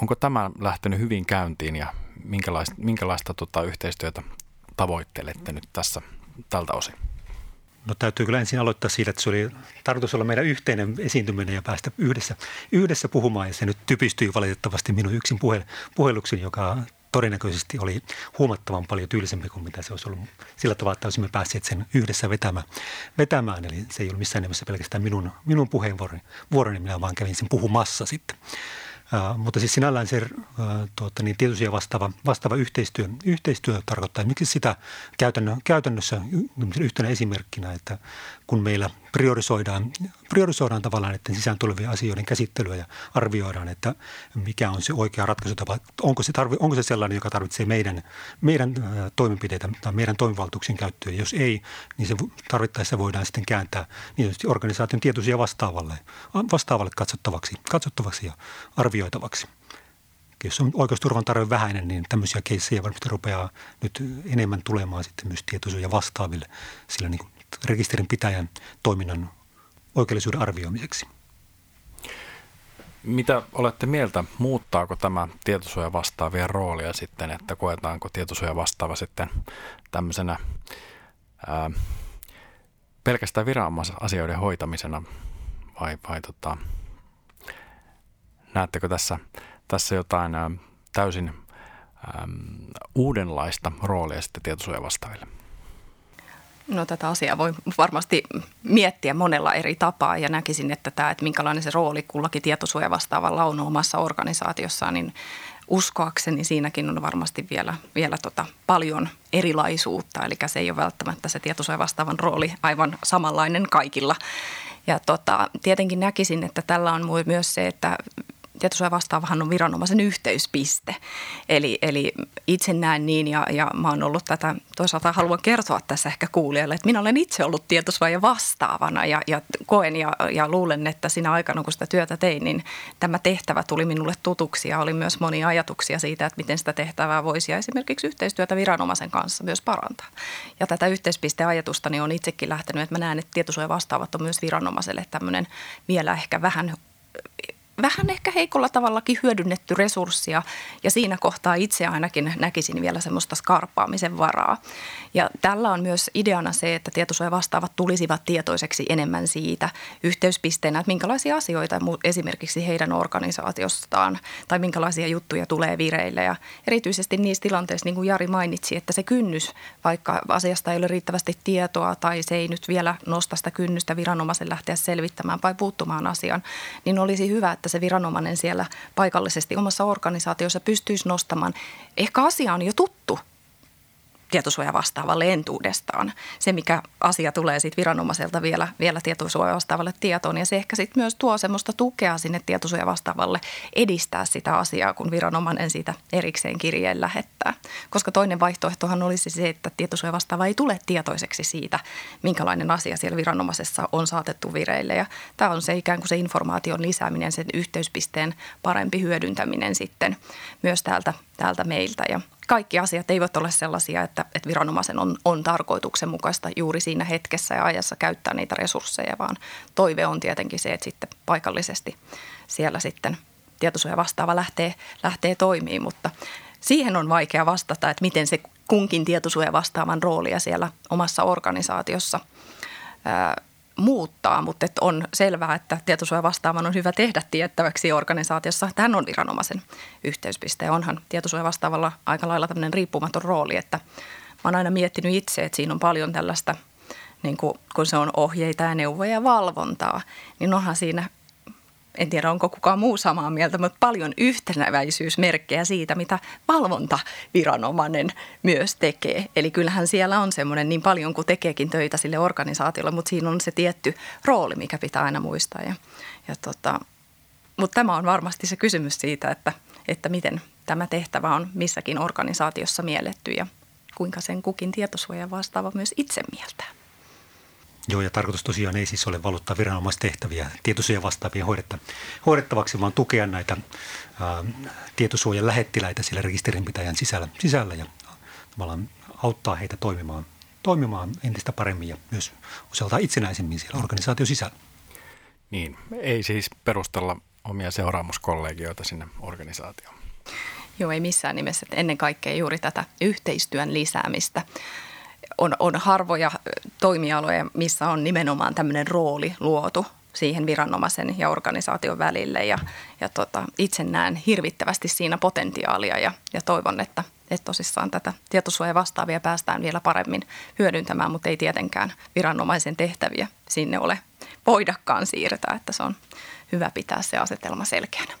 onko tämä lähtenyt hyvin käyntiin ja minkälaista, minkälaista tota, yhteistyötä tavoittelette nyt tässä tältä osin? No täytyy kyllä ensin aloittaa siitä, että se oli tarkoitus olla meidän yhteinen esiintyminen ja päästä yhdessä, yhdessä puhumaan. Ja se nyt typistyi valitettavasti minun yksin puheluksin, joka todennäköisesti oli huomattavan paljon tyylisempi kuin mitä se olisi ollut sillä tavalla, että olisimme päässeet sen yhdessä vetämään. vetämään. Eli se ei ollut missään nimessä pelkästään minun, minun puheenvuoroni, vuoroni, minä vaan kävin sen puhumassa sitten. Uh, mutta siis sinällään se uh, tuota, niin tietoisia vastaava, vastaava yhteistyö, yhteistyö tarkoittaa, miksi sitä käytännö, käytännössä yhtenä esimerkkinä, että kun meillä priorisoidaan, priorisoidaan tavallaan näiden sisään tulevien asioiden käsittelyä ja arvioidaan, että mikä on se oikea ratkaisutapa. Onko se, tarvi, onko se sellainen, joka tarvitsee meidän, meidän toimenpiteitä tai meidän toimivaltuuksien käyttöä. Jos ei, niin se tarvittaessa voidaan sitten kääntää niin organisaation tietoisia vastaavalle, vastaavalle katsottavaksi, katsottavaksi ja arvioitavaksi jos on oikeusturvan tarve vähäinen, niin tämmöisiä keissejä varmasti rupeaa nyt enemmän tulemaan sitten myös tietoisuuden vastaaville sillä niin rekisterin pitäjän toiminnan oikeellisuuden arvioimiseksi. Mitä olette mieltä, muuttaako tämä tietosuoja vastaavien roolia sitten, että koetaanko tietosuoja vastaava sitten tämmöisenä ää, pelkästään viranomaisasioiden hoitamisena vai, vai tota, näettekö tässä, tässä jotain ää, täysin ää, uudenlaista roolia sitten tietosuoja vastaaville? No tätä asiaa voi varmasti miettiä monella eri tapaa ja näkisin, että tämä, että minkälainen se rooli kullakin tietosuojavastaavalla on omassa organisaatiossaan, niin uskoakseni siinäkin on varmasti vielä, vielä tota paljon erilaisuutta. Eli se ei ole välttämättä se tietosuojavastaavan rooli aivan samanlainen kaikilla. Ja tota, tietenkin näkisin, että tällä on myös se, että tietosuoja vastaavahan on viranomaisen yhteyspiste. Eli, eli itse näen niin ja, ja mä oon ollut tätä, toisaalta haluan kertoa tässä ehkä kuulijalle, että minä olen itse ollut tietosuoja vastaavana ja, ja koen ja, ja luulen, että siinä aikana kun sitä työtä tein, niin tämä tehtävä tuli minulle tutuksi ja oli myös monia ajatuksia siitä, että miten sitä tehtävää voisi ja esimerkiksi yhteistyötä viranomaisen kanssa myös parantaa. Ja tätä yhteispisteajatusta niin on itsekin lähtenyt, että mä näen, että tietosuoja vastaavat on myös viranomaiselle tämmöinen vielä ehkä vähän vähän ehkä heikolla tavallakin hyödynnetty resurssia ja siinä kohtaa itse ainakin näkisin vielä semmoista skarpaamisen varaa. Ja tällä on myös ideana se, että vastaavat tulisivat tietoiseksi enemmän siitä yhteyspisteenä, että minkälaisia asioita esimerkiksi heidän organisaatiostaan tai minkälaisia juttuja tulee vireille. Ja erityisesti niissä tilanteissa, niin kuin Jari mainitsi, että se kynnys, vaikka asiasta ei ole riittävästi tietoa tai se ei nyt vielä nosta sitä kynnystä viranomaisen lähteä selvittämään tai puuttumaan asiaan, niin olisi hyvä, että se viranomainen siellä paikallisesti omassa organisaatiossa pystyisi nostamaan. Ehkä asia on jo tuttu tietosuoja vastaavalle entuudestaan. Se, mikä asia tulee sitten viranomaiselta vielä, vielä tietosuoja vastaavalle tietoon ja se ehkä sitten myös tuo semmoista tukea sinne tietosuoja vastaavalle edistää sitä asiaa, kun viranomainen siitä erikseen kirjeen lähettää. Koska toinen vaihtoehtohan olisi se, että tietosuoja vastaava ei tule tietoiseksi siitä, minkälainen asia siellä viranomaisessa on saatettu vireille. Ja tämä on se ikään kuin se informaation lisääminen, sen yhteyspisteen parempi hyödyntäminen sitten myös täältä, täältä meiltä. Ja kaikki asiat eivät ole sellaisia, että, että viranomaisen on, on tarkoituksenmukaista juuri siinä hetkessä ja ajassa käyttää niitä resursseja, vaan toive on tietenkin se, että sitten paikallisesti siellä sitten tietosuoja vastaava lähtee, lähtee toimimaan, mutta siihen on vaikea vastata, että miten se kunkin tietosuoja vastaavan roolia siellä omassa organisaatiossa ää, muuttaa, mutta että on selvää, että tietosuojavastaavan on hyvä tehdä tiettäväksi organisaatiossa. Hän on viranomaisen yhteyspiste. Onhan tietosuojavastaavalla aika lailla tämmöinen riippumaton rooli, että mä oon aina miettinyt itse, että siinä on paljon tällaista, niin kuin, kun se on ohjeita ja neuvoja ja valvontaa, niin onhan siinä en tiedä onko kukaan muu samaa mieltä, mutta paljon yhtenäväisyysmerkkejä siitä, mitä valvontaviranomainen myös tekee. Eli kyllähän siellä on semmoinen niin paljon kuin tekeekin töitä sille organisaatiolle, mutta siinä on se tietty rooli, mikä pitää aina muistaa. Ja, ja tota, mutta tämä on varmasti se kysymys siitä, että, että miten tämä tehtävä on missäkin organisaatiossa mielletty ja kuinka sen kukin tietosuoja vastaava myös itse mieltää. Joo, ja tarkoitus tosiaan ei siis ole valuttaa viranomaistehtäviä tietosuojan vastaavia hoidetta, hoidettavaksi, vaan tukea näitä ää, tietosuojan lähettiläitä sillä rekisterinpitäjän sisällä, sisällä ja tavallaan auttaa heitä toimimaan, toimimaan entistä paremmin ja myös osaltaan itsenäisemmin siellä organisaation sisällä. Niin, ei siis perustella omia seuraamuskollegioita sinne organisaatioon. Joo, ei missään nimessä. Ennen kaikkea juuri tätä yhteistyön lisäämistä on, on harvoja toimialoja, missä on nimenomaan tämmöinen rooli luotu siihen viranomaisen ja organisaation välille. Ja, ja tota, itse näen hirvittävästi siinä potentiaalia ja, ja toivon, että, että tosissaan tätä tietosuoja vastaavia päästään vielä paremmin hyödyntämään, mutta ei tietenkään viranomaisen tehtäviä sinne ole voidakaan siirtää, että se on hyvä pitää se asetelma selkeänä.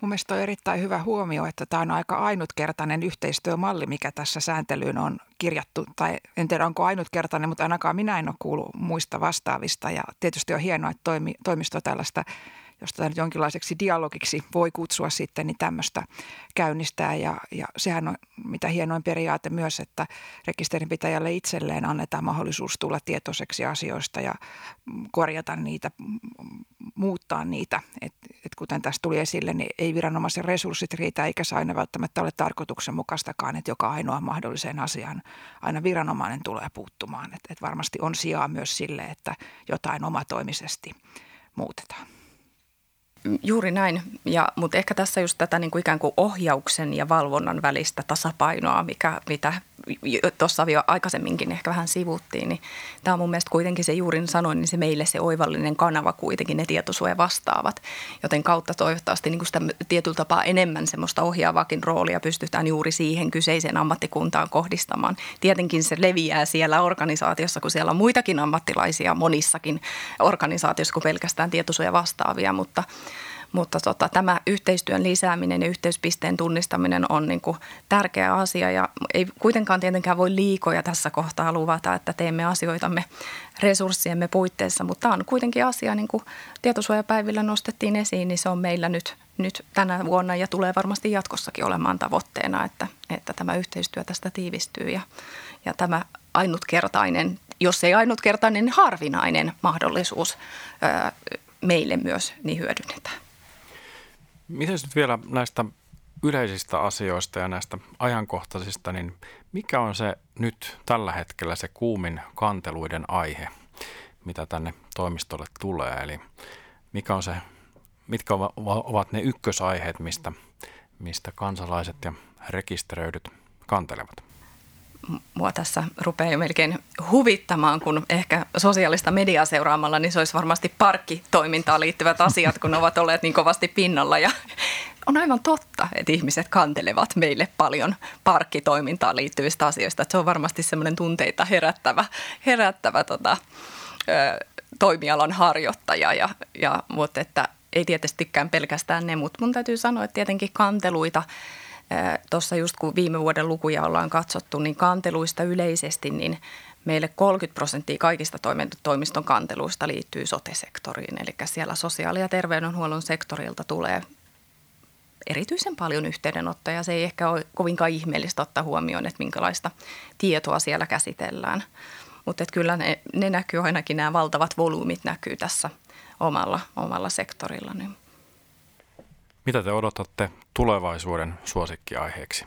Mun mielestä on erittäin hyvä huomio, että tämä on aika ainutkertainen yhteistyömalli, mikä tässä sääntelyyn on kirjattu. Tai en tiedä, onko ainutkertainen, mutta ainakaan minä en ole kuullut muista vastaavista. Ja tietysti on hienoa, että toimi, toimisto tällaista jos tätä nyt jonkinlaiseksi dialogiksi voi kutsua sitten, niin tämmöistä käynnistää. Ja, ja sehän on mitä hienoin periaate myös, että rekisterinpitäjälle itselleen annetaan mahdollisuus tulla tietoiseksi asioista ja korjata niitä, muuttaa niitä. Et, et kuten tässä tuli esille, niin ei viranomaisen resurssit riitä, eikä se aina välttämättä ole tarkoituksenmukaistakaan, että joka ainoa mahdolliseen asiaan aina viranomainen tulee puuttumaan. Et, et varmasti on sijaa myös sille, että jotain omatoimisesti muutetaan. Juuri näin, ja, mutta ehkä tässä just tätä niin kuin ikään kuin ohjauksen ja valvonnan välistä tasapainoa, mikä, mitä tuossa jo aikaisemminkin ehkä vähän sivuttiin, niin tämä on mun mielestä kuitenkin se juurin sanoin, niin se meille se oivallinen kanava kuitenkin ne tietosuoja vastaavat, joten kautta toivottavasti niin kuin sitä tietyllä tapaa enemmän semmoista ohjaavaakin roolia pystytään juuri siihen kyseiseen ammattikuntaan kohdistamaan. Tietenkin se leviää siellä organisaatiossa, kun siellä on muitakin ammattilaisia monissakin organisaatioissa kuin pelkästään tietosuoja vastaavia, mutta mutta tota, tämä yhteistyön lisääminen ja yhteyspisteen tunnistaminen on niin kuin tärkeä asia ja ei kuitenkaan tietenkään voi liikoja tässä kohtaa luvata, että teemme asioitamme resurssiemme puitteissa, mutta tämä on kuitenkin asia, niin kuin tietosuojapäivillä nostettiin esiin, niin se on meillä nyt, nyt tänä vuonna ja tulee varmasti jatkossakin olemaan tavoitteena, että, että tämä yhteistyö tästä tiivistyy ja, ja tämä ainutkertainen, jos ei ainutkertainen, niin harvinainen mahdollisuus ää, meille myös niin hyödynnetään. Miten nyt vielä näistä yleisistä asioista ja näistä ajankohtaisista, niin mikä on se nyt tällä hetkellä se kuumin kanteluiden aihe, mitä tänne toimistolle tulee? Eli mikä on se mitkä ovat ne ykkösaiheet, mistä, mistä kansalaiset ja rekisteröidyt kantelevat? Mua tässä rupeaa jo melkein huvittamaan, kun ehkä sosiaalista mediaa seuraamalla, niin se olisi varmasti parkkitoimintaan liittyvät asiat, kun ovat olleet niin kovasti pinnalla. Ja on aivan totta, että ihmiset kantelevat meille paljon parkkitoimintaan liittyvistä asioista. Että se on varmasti semmoinen tunteita herättävä, herättävä tota, ö, toimialan harjoittaja. Ja, ja, mutta että ei tietystikään pelkästään ne, mutta mun täytyy sanoa, että tietenkin kanteluita Tuossa just kun viime vuoden lukuja ollaan katsottu, niin kanteluista yleisesti, niin meille 30 prosenttia kaikista toimiston kanteluista liittyy sote-sektoriin. Eli siellä sosiaali- ja terveydenhuollon sektorilta tulee erityisen paljon yhteydenottoja. Se ei ehkä ole kovinkaan ihmeellistä ottaa huomioon, että minkälaista tietoa siellä käsitellään. Mutta kyllä ne, ne näkyy ainakin, nämä valtavat volyymit näkyy tässä omalla, omalla sektorilla. Niin. Mitä te odotatte tulevaisuuden suosikkiaiheeksi?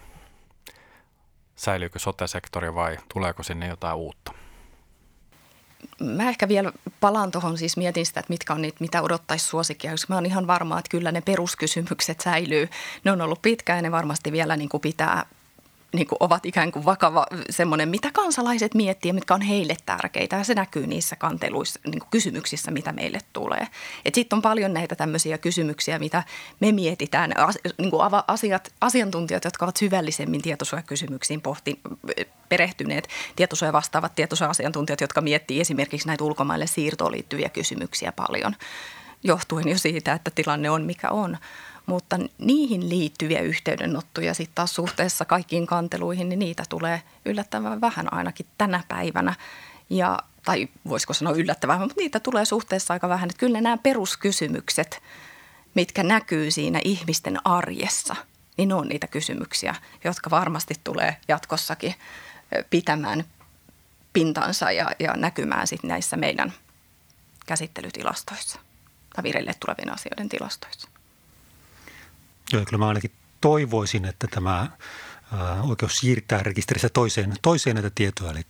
Säilyykö sote-sektori vai tuleeko sinne jotain uutta? Mä ehkä vielä palaan tuohon, siis mietin sitä, että mitkä on niitä, mitä odottaisi suosikkia. Mä oon ihan varma, että kyllä ne peruskysymykset säilyy. Ne on ollut pitkään ja ne varmasti vielä niin kuin pitää niin kuin ovat ikään kuin vakava semmoinen, mitä kansalaiset miettii mitkä on heille tärkeitä. Ja se näkyy niissä kanteluissa, niin kuin kysymyksissä, mitä meille tulee. Sitten on paljon näitä tämmöisiä kysymyksiä, mitä me mietitään. As, niin kuin asiat, asiantuntijat, jotka ovat syvällisemmin tietosuojakysymyksiin pohti, perehtyneet, tietosuoja vastaavat tietosuoja-asiantuntijat, jotka miettii esimerkiksi näitä ulkomaille siirtoon liittyviä kysymyksiä paljon, johtuen jo siitä, että tilanne on mikä on mutta niihin liittyviä yhteydenottoja sitten taas suhteessa kaikkiin kanteluihin, niin niitä tulee yllättävän vähän ainakin tänä päivänä. Ja, tai voisiko sanoa yllättävän, mutta niitä tulee suhteessa aika vähän. Että kyllä nämä peruskysymykset, mitkä näkyy siinä ihmisten arjessa, niin ne on niitä kysymyksiä, jotka varmasti tulee jatkossakin pitämään pintansa ja, ja näkymään sitten näissä meidän käsittelytilastoissa tai vireille tulevien asioiden tilastoissa. Joo, kyllä mä ainakin toivoisin, että tämä oikeus siirtää rekisteristä toiseen, toiseen näitä tietoja, eli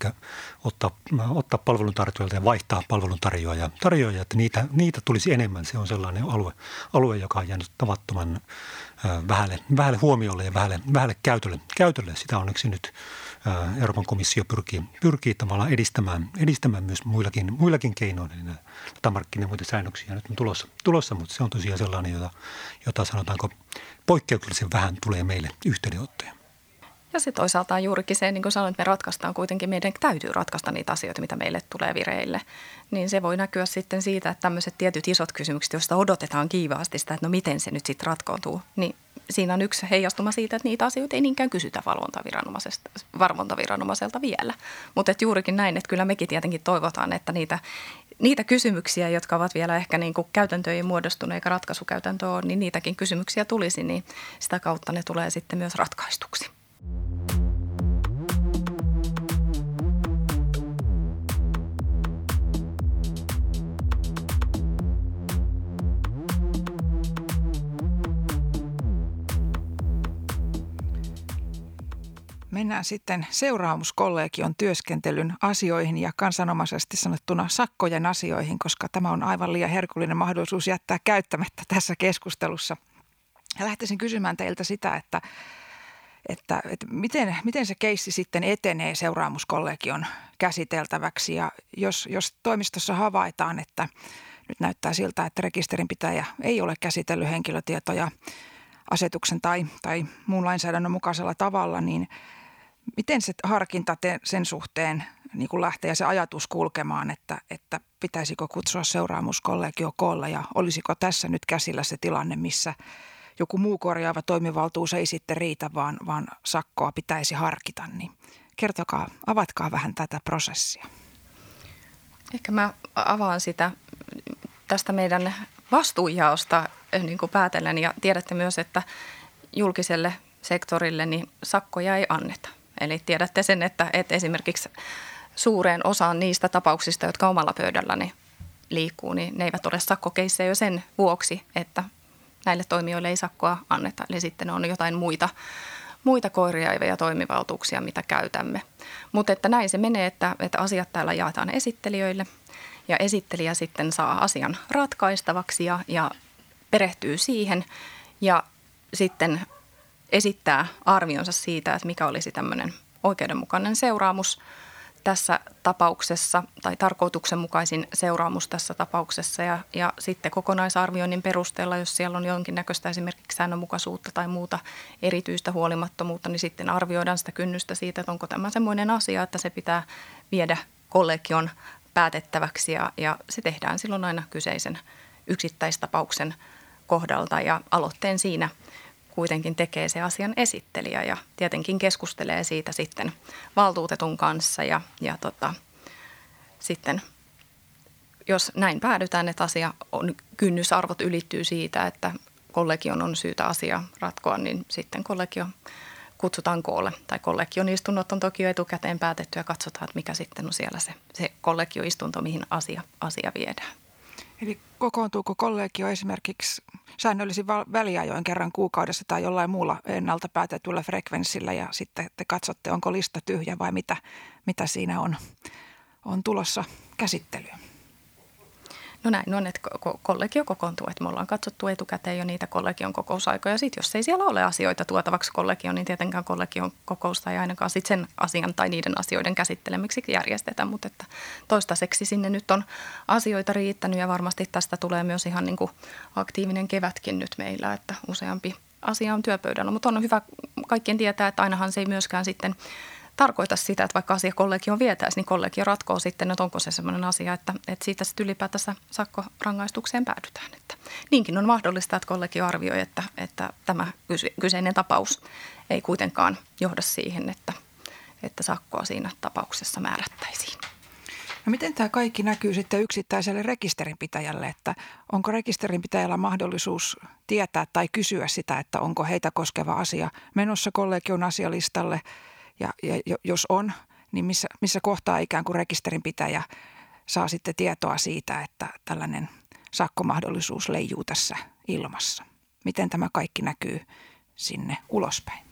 ottaa, ottaa palveluntarjoajalta ja vaihtaa palveluntarjoajia, tarjoajia, että niitä, niitä tulisi enemmän. Se on sellainen alue, alue joka on jäänyt tavattoman vähälle, vähälle huomiolle ja vähälle, vähälle käytölle. käytölle. Sitä onneksi nyt Euroopan komissio pyrkii, pyrkii tavallaan edistämään, edistämään myös muillakin, muillakin keinoin. Eli datamarkkinen muita säännöksiä nyt on tulossa, tulossa, mutta se on tosiaan sellainen, jota, jota sanotaanko poikkeuksellisen vähän tulee meille yhteydenottoja. Ja sitten toisaalta on juurikin se, niin kuin sanoin, että me ratkaistaan kuitenkin, meidän täytyy ratkaista niitä asioita, mitä meille tulee vireille. Niin se voi näkyä sitten siitä, että tämmöiset tietyt isot kysymykset, joista odotetaan kiivaasti sitä, että no miten se nyt sitten ratkoutuu, niin siinä on yksi heijastuma siitä, että niitä asioita ei niinkään kysytä valvontaviranomaiselta vielä. Mutta juurikin näin, että kyllä mekin tietenkin toivotaan, että niitä, niitä kysymyksiä, jotka ovat vielä ehkä niin kuin käytäntöjen muodostunut eikä ratkaisukäytäntö niin niitäkin kysymyksiä tulisi, niin sitä kautta ne tulee sitten myös ratkaistuksi. Mennään sitten seuraamuskollegion työskentelyn asioihin ja kansanomaisesti sanottuna sakkojen asioihin, koska tämä on aivan liian herkullinen mahdollisuus jättää käyttämättä tässä keskustelussa. Ja lähtisin kysymään teiltä sitä, että, että, että miten, miten se keissi sitten etenee seuraamuskollegion käsiteltäväksi ja jos, jos toimistossa havaitaan, että nyt näyttää siltä, että rekisterinpitäjä ei ole käsitellyt henkilötietoja asetuksen tai, tai muun lainsäädännön mukaisella tavalla, niin – Miten se harkinta te, sen suhteen niin kuin lähtee se ajatus kulkemaan, että, että pitäisikö kutsua seuraamuskollegio koolle ja olisiko tässä nyt käsillä se tilanne, missä joku muu korjaava toimivaltuus ei sitten riitä, vaan, vaan sakkoa pitäisi harkita, niin kertokaa, avatkaa vähän tätä prosessia. Ehkä mä avaan sitä tästä meidän vastuujaosta niin kuin päätellen ja tiedätte myös, että julkiselle sektorille niin sakkoja ei anneta. Eli tiedätte sen, että, että esimerkiksi suureen osaan niistä tapauksista, jotka omalla pöydälläni liikkuu, niin ne eivät ole sakkokeissejä jo sen vuoksi, että näille toimijoille ei sakkoa anneta. Eli sitten on jotain muita, muita ja toimivaltuuksia, mitä käytämme. Mutta että näin se menee, että, että asiat täällä jaetaan esittelijöille ja esittelijä sitten saa asian ratkaistavaksi ja, ja perehtyy siihen ja sitten esittää arvionsa siitä, että mikä olisi tämmöinen oikeudenmukainen seuraamus tässä tapauksessa tai tarkoituksenmukaisin seuraamus tässä tapauksessa. Ja, ja sitten kokonaisarvioinnin perusteella, jos siellä on jonkinnäköistä esimerkiksi säännönmukaisuutta tai muuta erityistä huolimattomuutta, niin sitten arvioidaan sitä kynnystä siitä, että onko tämä semmoinen asia, että se pitää viedä kollegion päätettäväksi ja, ja se tehdään silloin aina kyseisen yksittäistapauksen kohdalta. Ja aloitteen siinä kuitenkin tekee se asian esittelijä ja tietenkin keskustelee siitä sitten valtuutetun kanssa ja, ja tota, sitten jos näin päädytään, että asia on, kynnysarvot ylittyy siitä, että kollegion on syytä asia ratkoa, niin sitten kollegio kutsutaan koolle. Tai kollegion istunnot on toki jo etukäteen päätetty ja katsotaan, että mikä sitten on siellä se, se kollegioistunto, mihin asia, asia viedään. Eli kokoontuuko kollegio esimerkiksi säännöllisin väliajoin kerran kuukaudessa tai jollain muulla ennalta päätetyllä frekvenssillä ja sitten te katsotte, onko lista tyhjä vai mitä, mitä siinä on, on tulossa käsittelyyn? No näin on, että kollegio kokoontuu, että me ollaan katsottu etukäteen jo niitä kollegion kokousaikoja. Sitten jos ei siellä ole asioita tuotavaksi kollegioon, niin tietenkään kollegion kokousta ei ainakaan sit sen asian tai niiden asioiden käsittelemiksi järjestetä. Mutta että toistaiseksi sinne nyt on asioita riittänyt ja varmasti tästä tulee myös ihan niin kuin aktiivinen kevätkin nyt meillä, että useampi asia on työpöydällä. Mutta on hyvä kaikkien tietää, että ainahan se ei myöskään sitten tarkoita sitä, että vaikka asia kollegioon vietäisiin, niin kollegio ratkoo sitten, että onko se sellainen asia, että, että siitä sitten ylipäätänsä sakkorangaistukseen päädytään. Että niinkin on mahdollista, että kollegio arvioi, että, että tämä kyseinen tapaus ei kuitenkaan johda siihen, että, että sakkoa siinä tapauksessa määrättäisiin. No miten tämä kaikki näkyy sitten yksittäiselle rekisterinpitäjälle, että onko rekisterinpitäjällä mahdollisuus tietää tai kysyä sitä, että onko heitä koskeva asia menossa kollegion asialistalle – ja, ja jos on, niin missä, missä kohtaa ikään kuin rekisterinpitäjä saa sitten tietoa siitä, että tällainen sakkomahdollisuus leijuu tässä ilmassa. Miten tämä kaikki näkyy sinne ulospäin?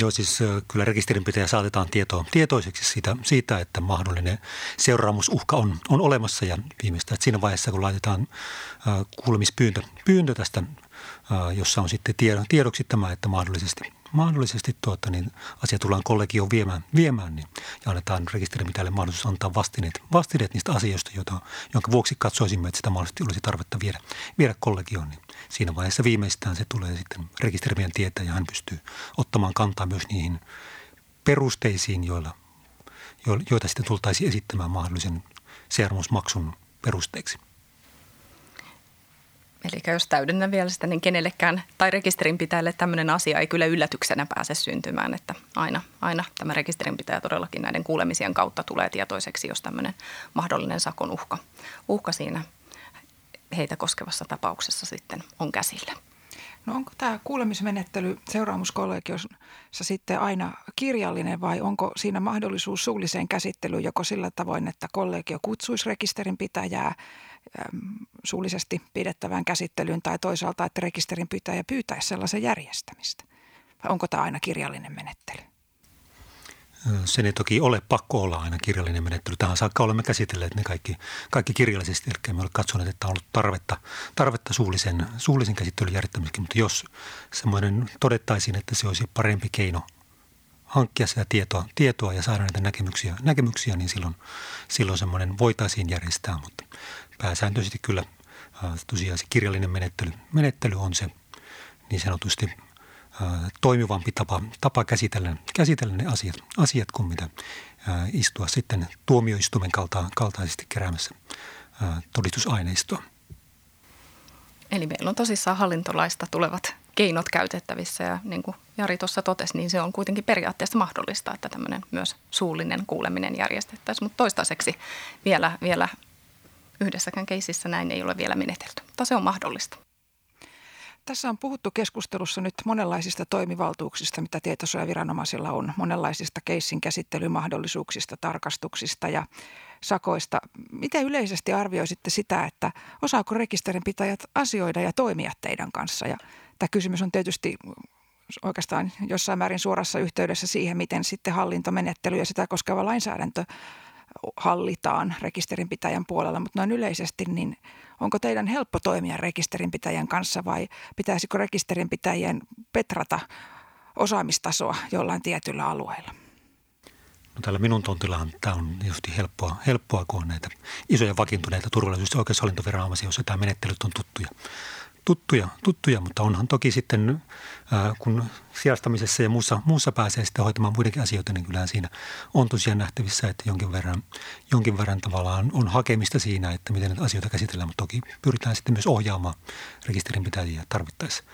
Joo, siis kyllä rekisterinpitäjä saatetaan tietoa, tietoiseksi siitä, siitä, että mahdollinen seuraamusuhka on, on olemassa ja viimeistään että siinä vaiheessa, kun laitetaan kuulemispyyntö pyyntö tästä, jossa on sitten tiedoksi tämä, että mahdollisesti mahdollisesti tuota, niin asia tullaan kollegioon viemään, viemään niin, ja annetaan rekisterimitälle mahdollisuus antaa vastineet, vastineet niistä asioista, joita, jonka vuoksi katsoisimme, että sitä mahdollisesti olisi tarvetta viedä, viedä kollegioon. Niin siinä vaiheessa viimeistään se tulee sitten rekisterimien tietää ja hän pystyy ottamaan kantaa myös niihin perusteisiin, joilla, joita sitten tultaisiin esittämään mahdollisen seuraamusmaksun perusteeksi. Eli jos täydennän vielä sitä, niin kenellekään tai rekisterinpitäjälle tämmöinen asia ei kyllä yllätyksenä pääse syntymään, että aina, aina tämä rekisterinpitäjä todellakin näiden kuulemisien kautta tulee tietoiseksi, jos tämmöinen mahdollinen sakon uhka, uhka siinä heitä koskevassa tapauksessa sitten on käsillä. No onko tämä kuulemismenettely seuraamuskollegiossa sitten aina kirjallinen vai onko siinä mahdollisuus suulliseen käsittelyyn joko sillä tavoin, että kollegio kutsuisi rekisterinpitäjää suullisesti pidettävään käsittelyyn tai toisaalta, että rekisterinpitäjä pyytäisi sellaisen järjestämistä? Vai onko tämä aina kirjallinen menettely? Sen ei toki ole pakko olla aina kirjallinen menettely. Tähän saakka olemme käsitelleet ne kaikki, kaikki kirjallisesti, eli me olemme katsoneet, että on ollut tarvetta, tarvetta suullisen, suullisen käsittelyn järjestämiseksi, mutta jos semmoinen todettaisiin, että se olisi parempi keino hankkia sitä tietoa, tietoa ja saada näitä näkemyksiä, näkemyksiä niin silloin, silloin semmoinen voitaisiin järjestää, mutta pääsääntöisesti kyllä tosiaan se kirjallinen menettely, menettely on se niin sanotusti toimivampi tapa, tapa käsitellä, käsitellä ne asiat, asiat kuin mitä istua sitten tuomioistuimen kalta, kaltaisesti keräämässä todistusaineistoa. Eli meillä on tosissaan hallintolaista tulevat keinot käytettävissä ja niin kuin Jari tuossa totesi, niin se on kuitenkin periaatteessa mahdollista, että tämmöinen myös suullinen kuuleminen järjestettäisiin, mutta toistaiseksi vielä, vielä yhdessäkään keisissä näin ei ole vielä menetelty, mutta se on mahdollista. Tässä on puhuttu keskustelussa nyt monenlaisista toimivaltuuksista, mitä tietosuojaviranomaisilla on, monenlaisista keissin käsittelymahdollisuuksista, tarkastuksista ja sakoista. Miten yleisesti arvioisitte sitä, että osaako rekisterinpitäjät asioida ja toimia teidän kanssa? Ja tämä kysymys on tietysti oikeastaan jossain määrin suorassa yhteydessä siihen, miten sitten hallintomenettely ja sitä koskeva lainsäädäntö hallitaan rekisterinpitäjän puolella, mutta noin yleisesti, niin onko teidän helppo toimia rekisterinpitäjän kanssa vai pitäisikö rekisterinpitäjien petrata osaamistasoa jollain tietyllä alueella? No täällä minun tontillahan tämä on just helppoa, helppoa, kun on näitä isoja vakiintuneita turvallisuus- ja oikeushallintoviranomaisia, joissa tämä menettelyt on tuttuja tuttuja, tuttuja, mutta onhan toki sitten, kun sijastamisessa ja muussa, muussa pääsee sitten hoitamaan muidenkin asioita, niin kyllähän siinä on tosiaan nähtävissä, että jonkin verran, jonkin verran tavallaan on hakemista siinä, että miten näitä asioita käsitellään, mutta toki pyritään sitten myös ohjaamaan rekisterinpitäjiä tarvittaessa.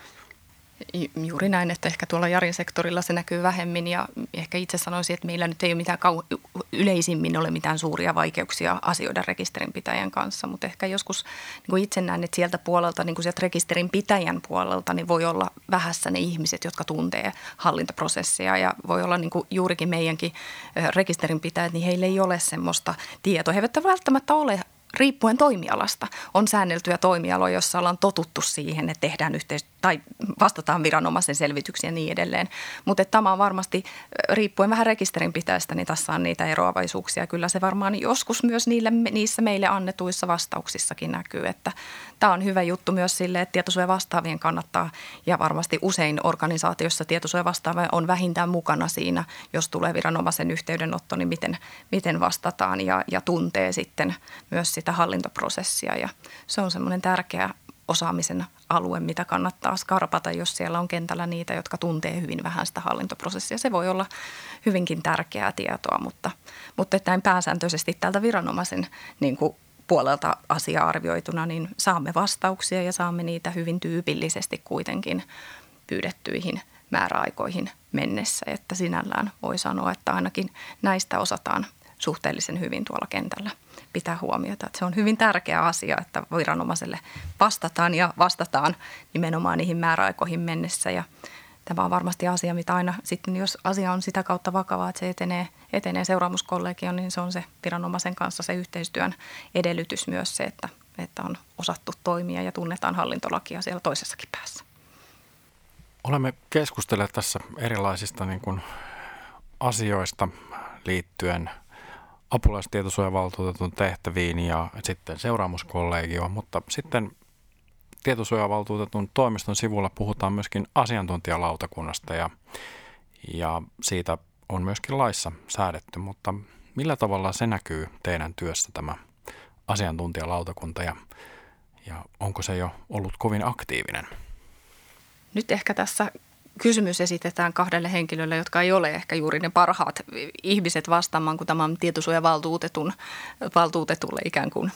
Juuri näin, että ehkä tuolla Jarin sektorilla se näkyy vähemmin ja ehkä itse sanoisin, että meillä nyt ei ole mitään kau- yleisimmin ole mitään suuria vaikeuksia asioida rekisterinpitäjän kanssa, mutta ehkä joskus niin kuin itse näen, että sieltä puolelta, niin kuin sieltä rekisterinpitäjän puolelta, niin voi olla vähässä ne ihmiset, jotka tuntee hallintoprosessia ja voi olla niin kuin juurikin meidänkin rekisterinpitäjät, niin heillä ei ole semmoista tietoa. He eivät välttämättä ole riippuen toimialasta. On säänneltyjä toimialoja, joissa ollaan totuttu siihen, että tehdään yhteistyötä tai vastataan viranomaisen selvityksiä ja niin edelleen. Mutta tämä on varmasti, riippuen vähän rekisterinpitäjästä, niin tässä on niitä eroavaisuuksia. Kyllä se varmaan joskus myös niille, niissä meille annetuissa vastauksissakin näkyy, että tämä on hyvä juttu myös sille, että tietosuojavastaavien kannattaa ja varmasti usein organisaatiossa tietosuojavastaava on vähintään mukana siinä, jos tulee viranomaisen yhteydenotto, niin miten, miten vastataan ja, ja tuntee sitten myös sitä hallintoprosessia ja se on semmoinen tärkeä osaamisen alue, mitä kannattaa skarpata, jos siellä on kentällä niitä, jotka tuntee hyvin vähän sitä hallintoprosessia. Se voi olla hyvinkin tärkeää tietoa, mutta, mutta että näin pääsääntöisesti tältä viranomaisen niin kuin puolelta asia arvioituna, niin saamme vastauksia ja saamme niitä hyvin tyypillisesti kuitenkin pyydettyihin määräaikoihin mennessä. Että sinällään voi sanoa, että ainakin näistä osataan suhteellisen hyvin tuolla kentällä pitää huomiota. Että se on hyvin tärkeä asia, että viranomaiselle vastataan ja vastataan nimenomaan niihin määräaikoihin mennessä. Ja tämä on varmasti asia, mitä aina sitten, jos asia on sitä kautta vakavaa, että se etenee, etenee seuraamuskollegioon, niin se on se viranomaisen kanssa se yhteistyön edellytys myös se, että, että on osattu toimia ja tunnetaan hallintolakia siellä toisessakin päässä. Olemme keskustelleet tässä erilaisista niin kuin asioista liittyen – apulaistietosuojavaltuutetun tehtäviin ja sitten seuraamuskollegio, mutta sitten tietosuojavaltuutetun toimiston sivulla puhutaan myöskin asiantuntijalautakunnasta ja, ja siitä on myöskin laissa säädetty, mutta millä tavalla se näkyy teidän työssä tämä asiantuntijalautakunta ja, ja onko se jo ollut kovin aktiivinen? Nyt ehkä tässä kysymys esitetään kahdelle henkilölle, jotka ei ole ehkä juuri ne parhaat ihmiset vastaamaan, kun tämä on tietosuojavaltuutetun valtuutetulle ikään kuin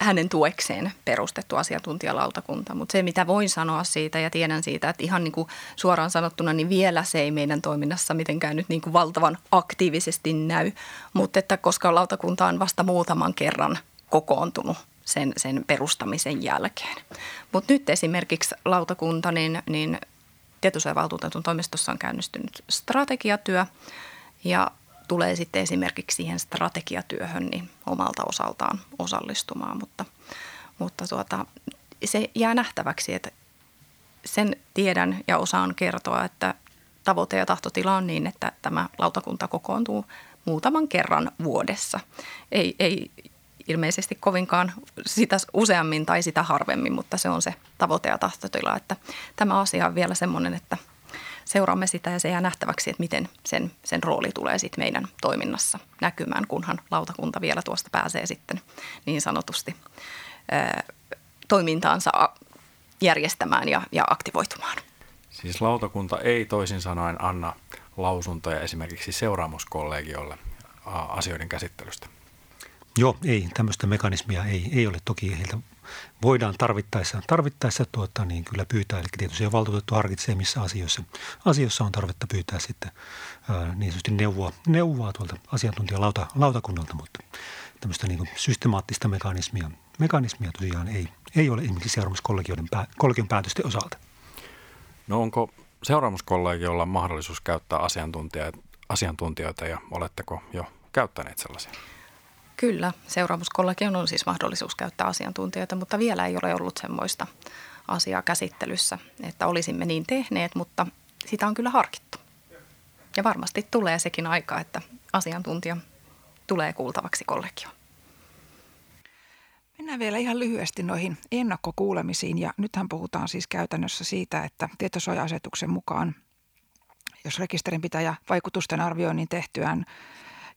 hänen tuekseen perustettu asiantuntijalautakunta. Mutta se, mitä voin sanoa siitä ja tiedän siitä, että ihan niin kuin suoraan sanottuna, niin vielä se ei meidän toiminnassa mitenkään nyt niin kuin valtavan aktiivisesti näy. Mutta että koska lautakunta on vasta muutaman kerran kokoontunut sen, sen perustamisen jälkeen. Mutta nyt esimerkiksi lautakunta, niin, niin tietosuojavaltuutetun toimistossa on käynnistynyt strategiatyö ja tulee sitten esimerkiksi siihen strategiatyöhön niin omalta osaltaan osallistumaan, mutta, mutta tuota, se jää nähtäväksi, että sen tiedän ja osaan kertoa, että tavoite ja tahtotila on niin, että tämä lautakunta kokoontuu muutaman kerran vuodessa. Ei, ei ilmeisesti kovinkaan sitä useammin tai sitä harvemmin, mutta se on se tavoite ja tahtotila, että tämä asia on vielä semmoinen, että seuraamme sitä ja se jää nähtäväksi, että miten sen, sen rooli tulee sitten meidän toiminnassa näkymään, kunhan lautakunta vielä tuosta pääsee sitten niin sanotusti ää, toimintaansa järjestämään ja, ja aktivoitumaan. Siis lautakunta ei toisin sanoen anna lausuntoja esimerkiksi seuraamuskollegiolle asioiden käsittelystä. Joo, ei, tämmöistä mekanismia ei, ei ole toki heiltä. Voidaan tarvittaessa, tarvittaessa tuota, niin kyllä pyytää, eli tietysti valtuutettu harkitsee, missä asioissa, asioissa on tarvetta pyytää sitten ää, niin sanotusti neuvoa, neuvoa tuolta asiantuntijalautakunnalta, mutta tämmöistä niin systemaattista mekanismia, mekanismia tosiaan ei, ei ole esimerkiksi seuraamuskollegioiden pää, päätösten osalta. No onko seuraamuskollegiolla mahdollisuus käyttää asiantuntijoita, asiantuntijoita ja oletteko jo käyttäneet sellaisia? Kyllä, seuraamuskollegion on siis mahdollisuus käyttää asiantuntijoita, mutta vielä ei ole ollut semmoista asiaa käsittelyssä, että olisimme niin tehneet, mutta sitä on kyllä harkittu. Ja varmasti tulee sekin aika, että asiantuntija tulee kuultavaksi kollegioon. Mennään vielä ihan lyhyesti noihin ennakkokuulemisiin ja nythän puhutaan siis käytännössä siitä, että tietosuoja-asetuksen mukaan, jos rekisterinpitäjä vaikutusten arvioinnin tehtyään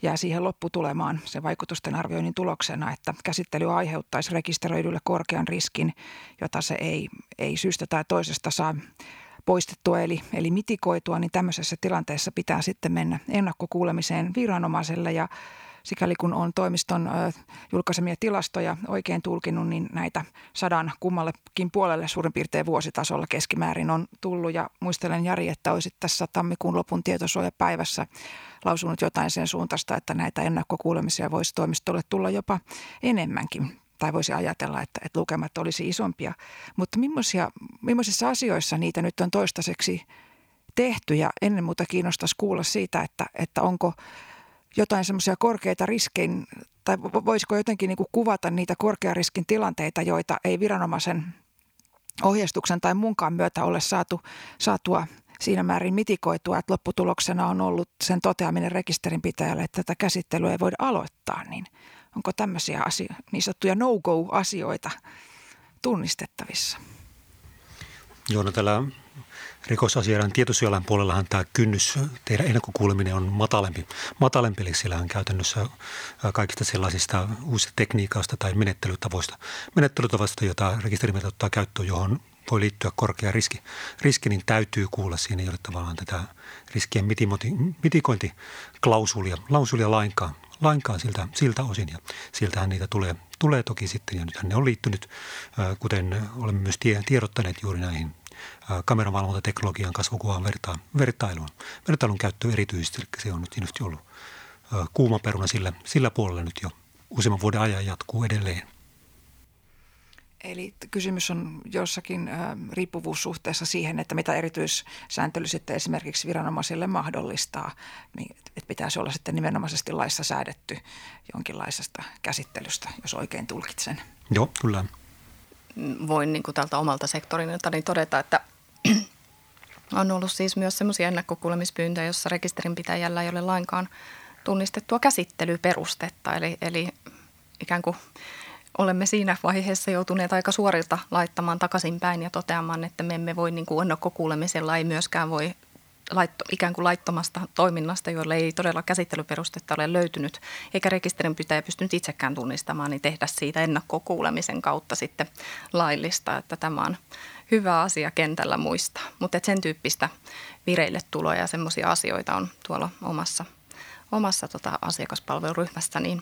jää siihen lopputulemaan sen vaikutusten arvioinnin tuloksena, että käsittely aiheuttaisi rekisteröidylle korkean riskin, jota se ei, ei syystä tai toisesta saa poistettua eli, eli mitikoitua, niin tämmöisessä tilanteessa pitää sitten mennä ennakkokuulemiseen viranomaiselle ja sikäli kun on toimiston julkaisemia tilastoja oikein tulkinut, niin näitä sadan kummallekin puolelle suurin piirtein vuositasolla keskimäärin on tullut. Ja muistelen Jari, että olisit tässä tammikuun lopun tietosuojapäivässä lausunut jotain sen suuntaista, että näitä ennakkokuulemisia voisi toimistolle tulla jopa enemmänkin tai voisi ajatella, että, että lukemat olisi isompia. Mutta millaisissa asioissa niitä nyt on toistaiseksi tehty ja ennen muuta kiinnostaisi kuulla siitä, että, että onko jotain semmoisia korkeita riskin, tai voisiko jotenkin niin kuin kuvata niitä korkeariskin tilanteita, joita ei viranomaisen ohjeistuksen tai munkaan myötä ole saatu, saatua siinä määrin mitikoitua, että lopputuloksena on ollut sen toteaminen rekisterinpitäjälle, että tätä käsittelyä ei voida aloittaa, niin onko tämmöisiä asio- niin sanottuja no-go-asioita tunnistettavissa? Joo, no tällä rikosasioiden tietosuojan puolellahan tämä kynnys tehdä ennakkokuuleminen on matalempi. Matalempi, eli siellähän käytännössä kaikista sellaisista uusista tekniikoista tai menettelytavoista, menettelytavoista jota rekisterimet ottaa käyttöön, johon voi liittyä korkea riski, riski niin täytyy kuulla siinä ei ole tavallaan tätä riskien mitikointiklausulia lausulia lainkaan, lainkaan siltä, siltä osin ja sieltähän niitä tulee, tulee toki sitten ja nythän ne on liittynyt, kuten olemme myös tiedottaneet juuri näihin kameravalvontateknologian kasvukuvan verta, vertailuun. Vertailun käyttö erityisesti, eli se on nyt tietysti ollut kuuma peruna sillä, sillä puolella nyt jo useamman vuoden ajan jatkuu edelleen. Eli kysymys on jossakin äh, riippuvuussuhteessa siihen, että mitä erityissääntely sitten esimerkiksi viranomaisille mahdollistaa, niin että pitäisi olla sitten nimenomaisesti laissa säädetty jonkinlaisesta käsittelystä, jos oikein tulkitsen. Joo, kyllä voin niin kuin tältä omalta sektorilta niin todeta, että on ollut siis myös semmoisia ennakkokuulemispyyntöjä, jossa rekisterinpitäjällä ei ole lainkaan tunnistettua käsittelyperustetta. Eli, eli ikään kuin olemme siinä vaiheessa joutuneet aika suorilta laittamaan takaisinpäin ja toteamaan, että me emme voi niin kuin ennakkokuulemisella ei myöskään voi laitto, ikään kuin laittomasta toiminnasta, jolle ei todella käsittelyperustetta ole löytynyt, eikä rekisterinpitäjä pystynyt itsekään tunnistamaan, niin tehdä siitä ennakkokuulemisen kautta sitten laillista, että tämä on hyvä asia kentällä muistaa. Mutta sen tyyppistä vireille tuloa ja semmoisia asioita on tuolla omassa, omassa tota asiakaspalveluryhmässä niin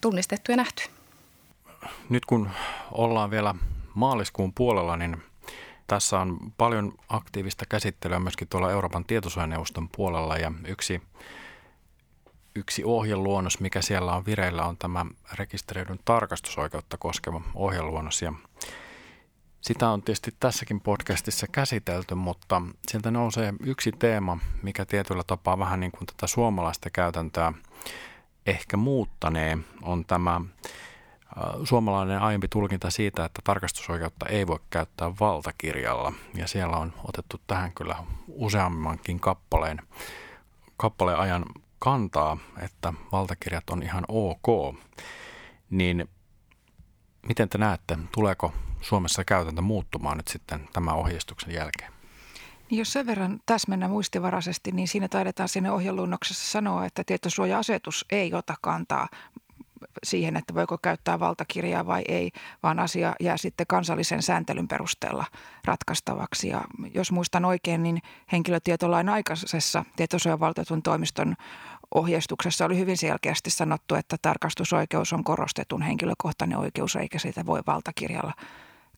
tunnistettu ja nähty. Nyt kun ollaan vielä maaliskuun puolella, niin tässä on paljon aktiivista käsittelyä myöskin tuolla Euroopan tietosuojaneuvoston puolella ja yksi, yksi ohjeluonnos, mikä siellä on vireillä, on tämä rekisteröidyn tarkastusoikeutta koskeva ohjeluonnos ja sitä on tietysti tässäkin podcastissa käsitelty, mutta sieltä nousee yksi teema, mikä tietyllä tapaa vähän niin kuin tätä suomalaista käytäntöä ehkä muuttanee, on tämä suomalainen aiempi tulkinta siitä, että tarkastusoikeutta ei voi käyttää valtakirjalla. Ja siellä on otettu tähän kyllä useammankin kappaleen, kappaleen ajan kantaa, että valtakirjat on ihan ok. Niin miten te näette, tuleeko Suomessa käytäntö muuttumaan nyt sitten tämän ohjeistuksen jälkeen? Niin jos sen verran täsmennä muistivaraisesti, niin siinä taidetaan sinne ohjeluunnoksessa sanoa, että tietosuoja-asetus ei ota kantaa siihen, että voiko käyttää valtakirjaa vai ei, vaan asia jää sitten kansallisen sääntelyn perusteella ratkaistavaksi. Ja jos muistan oikein, niin henkilötietolain aikaisessa tietosuojavaltuutetun toimiston ohjeistuksessa oli hyvin selkeästi sanottu, että tarkastusoikeus on korostetun henkilökohtainen oikeus eikä sitä voi valtakirjalla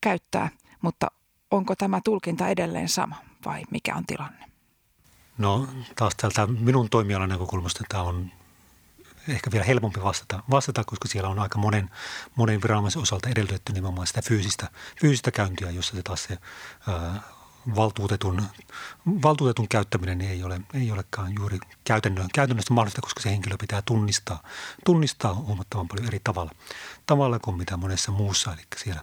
käyttää. Mutta onko tämä tulkinta edelleen sama vai mikä on tilanne? No taas tältä minun toimialan näkökulmasta tämä on ehkä vielä helpompi vastata, vastata, koska siellä on aika monen, monen viranomaisen osalta edellytetty nimenomaan sitä fyysistä, fyysistä käyntiä, jossa se taas se ää, valtuutetun, valtuutetun käyttäminen ei, ole, ei olekaan juuri käytännön, käytännössä mahdollista, koska se henkilö pitää tunnistaa, tunnistaa huomattavan paljon eri tavalla, tavalla kuin mitä monessa muussa. Eli siellä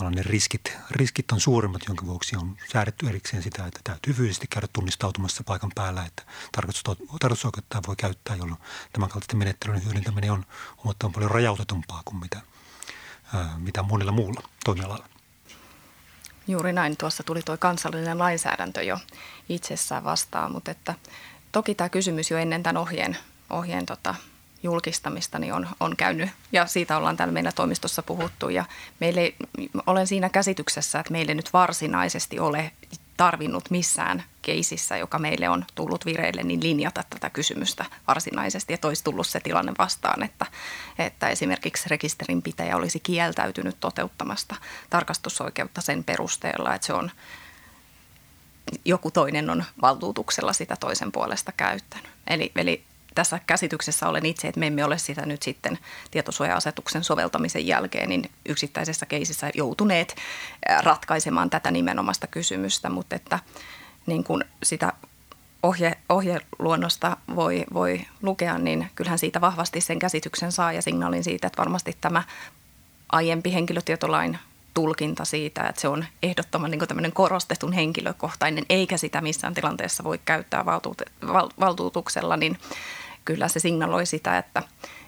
ne riskit, riskit on suuremmat, jonka vuoksi on säädetty erikseen sitä, että täytyy fyysisesti käydä tunnistautumassa paikan päällä, että tarkoitusoikeutta voi käyttää, jolloin tämän kaltaisten menettelyiden hyödyntäminen on huomattavan paljon rajautetumpaa kuin mitä, ää, mitä monilla muulla toimialalla. Juuri näin. Tuossa tuli tuo kansallinen lainsäädäntö jo itsessään vastaan, mutta että toki tämä kysymys jo ennen tämän ohjeen, ohjeen tota, julkistamista niin on, on käynyt ja siitä ollaan täällä meidän toimistossa puhuttu ja meille, olen siinä käsityksessä, että meille nyt varsinaisesti ole tarvinnut missään keisissä, joka meille on tullut vireille, niin linjata tätä kysymystä varsinaisesti. Että olisi tullut se tilanne vastaan, että, että esimerkiksi rekisterinpitäjä olisi kieltäytynyt toteuttamasta tarkastusoikeutta sen perusteella, että se on joku toinen on valtuutuksella sitä toisen puolesta käyttänyt. Eli, eli tässä käsityksessä olen itse, että me emme ole sitä nyt sitten tietosuoja-asetuksen soveltamisen jälkeen niin yksittäisessä keisissä joutuneet ratkaisemaan tätä nimenomaista kysymystä, mutta että niin kuin sitä ohje, ohjeluonnosta voi, voi lukea, niin kyllähän siitä vahvasti sen käsityksen saa ja signaalin siitä, että varmasti tämä aiempi henkilötietolain tulkinta siitä, että se on ehdottoman niin tämmöinen korostetun henkilökohtainen, eikä sitä missään tilanteessa voi käyttää valtuutuksella, niin kyllä se signaloi sitä, että,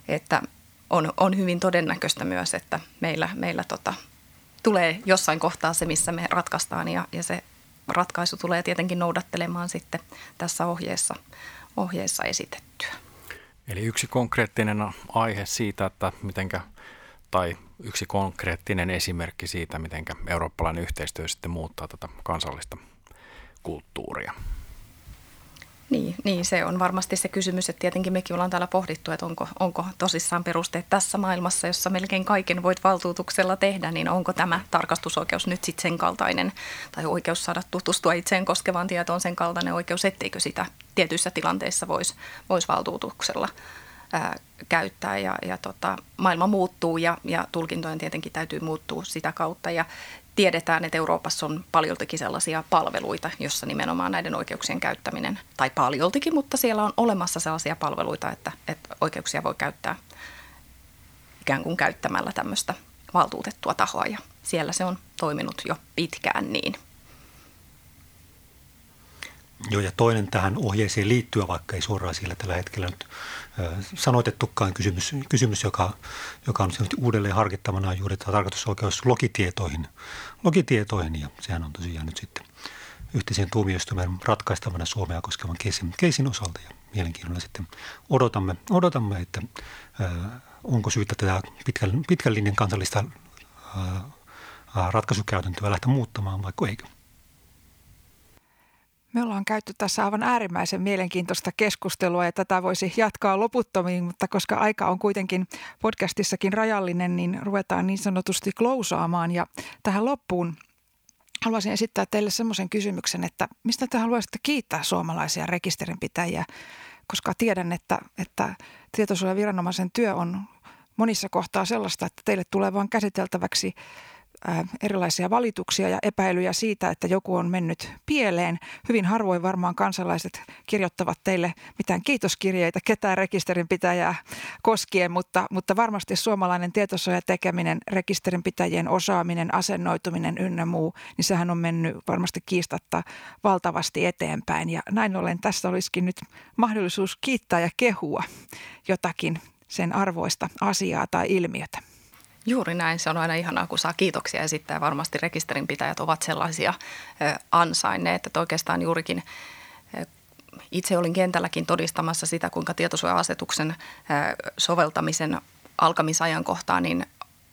että on, on hyvin todennäköistä myös, että meillä, meillä tota, tulee jossain kohtaa se, missä me ratkaistaan ja, ja se ratkaisu tulee tietenkin noudattelemaan sitten tässä ohjeessa, ohjeessa esitettyä. Eli yksi konkreettinen aihe siitä, että mitenkä, tai yksi konkreettinen esimerkki siitä, miten eurooppalainen yhteistyö sitten muuttaa tätä kansallista kulttuuria. Niin, niin, se on varmasti se kysymys, että tietenkin mekin ollaan täällä pohdittu, että onko, onko tosissaan perusteet tässä maailmassa, jossa melkein kaiken voit valtuutuksella tehdä, niin onko tämä tarkastusoikeus nyt sitten sen kaltainen, tai oikeus saada tutustua itseen koskevaan tietoon sen kaltainen oikeus, etteikö sitä tietyissä tilanteissa voisi vois valtuutuksella ää, käyttää. Ja, ja tota, maailma muuttuu ja, ja tulkintojen tietenkin täytyy muuttua sitä kautta. Ja tiedetään, että Euroopassa on paljoltikin sellaisia palveluita, jossa nimenomaan näiden oikeuksien käyttäminen, tai paljoltikin, mutta siellä on olemassa sellaisia palveluita, että, että oikeuksia voi käyttää ikään kuin käyttämällä tämmöistä valtuutettua tahoa ja siellä se on toiminut jo pitkään niin. Joo, ja toinen tähän ohjeeseen liittyä, vaikka ei suoraan siellä tällä hetkellä nyt sanoitettukaan kysymys, kysymys joka, joka on uudelleen harkittavana juuri tarkoitusoikeus logitietoihin, ja sehän on tosiaan nyt sitten yhteisen tuomioistuimen ratkaistavana Suomea koskevan keisin, keisin osalta, ja mielenkiinnolla sitten odotamme, odotamme että ää, onko syytä tätä pitkän, pitkän linjan kansallista ää, ratkaisukäytäntöä lähteä muuttamaan, vaikka eikö. Me ollaan käyty tässä aivan äärimmäisen mielenkiintoista keskustelua ja tätä voisi jatkaa loputtomiin, mutta koska aika on kuitenkin podcastissakin rajallinen, niin ruvetaan niin sanotusti klousaamaan. Ja tähän loppuun haluaisin esittää teille semmoisen kysymyksen, että mistä te haluaisitte kiittää suomalaisia rekisterinpitäjiä, koska tiedän, että, että tietosuojaviranomaisen työ on monissa kohtaa sellaista, että teille tulee vain käsiteltäväksi – erilaisia valituksia ja epäilyjä siitä, että joku on mennyt pieleen. Hyvin harvoin varmaan kansalaiset kirjoittavat teille mitään kiitoskirjeitä ketään rekisterinpitäjää koskien, mutta, mutta varmasti suomalainen tietosuoja tekeminen, rekisterinpitäjien osaaminen, asennoituminen ynnä muu, niin sehän on mennyt varmasti kiistatta valtavasti eteenpäin. Ja näin ollen tässä olisikin nyt mahdollisuus kiittää ja kehua jotakin sen arvoista asiaa tai ilmiötä. Juuri näin. Se on aina ihanaa, kun saa kiitoksia esittää. Varmasti rekisterinpitäjät ovat sellaisia ansainneet, että oikeastaan juurikin itse olin kentälläkin todistamassa sitä, kuinka tietosuoja-asetuksen soveltamisen alkamisajankohtaa niin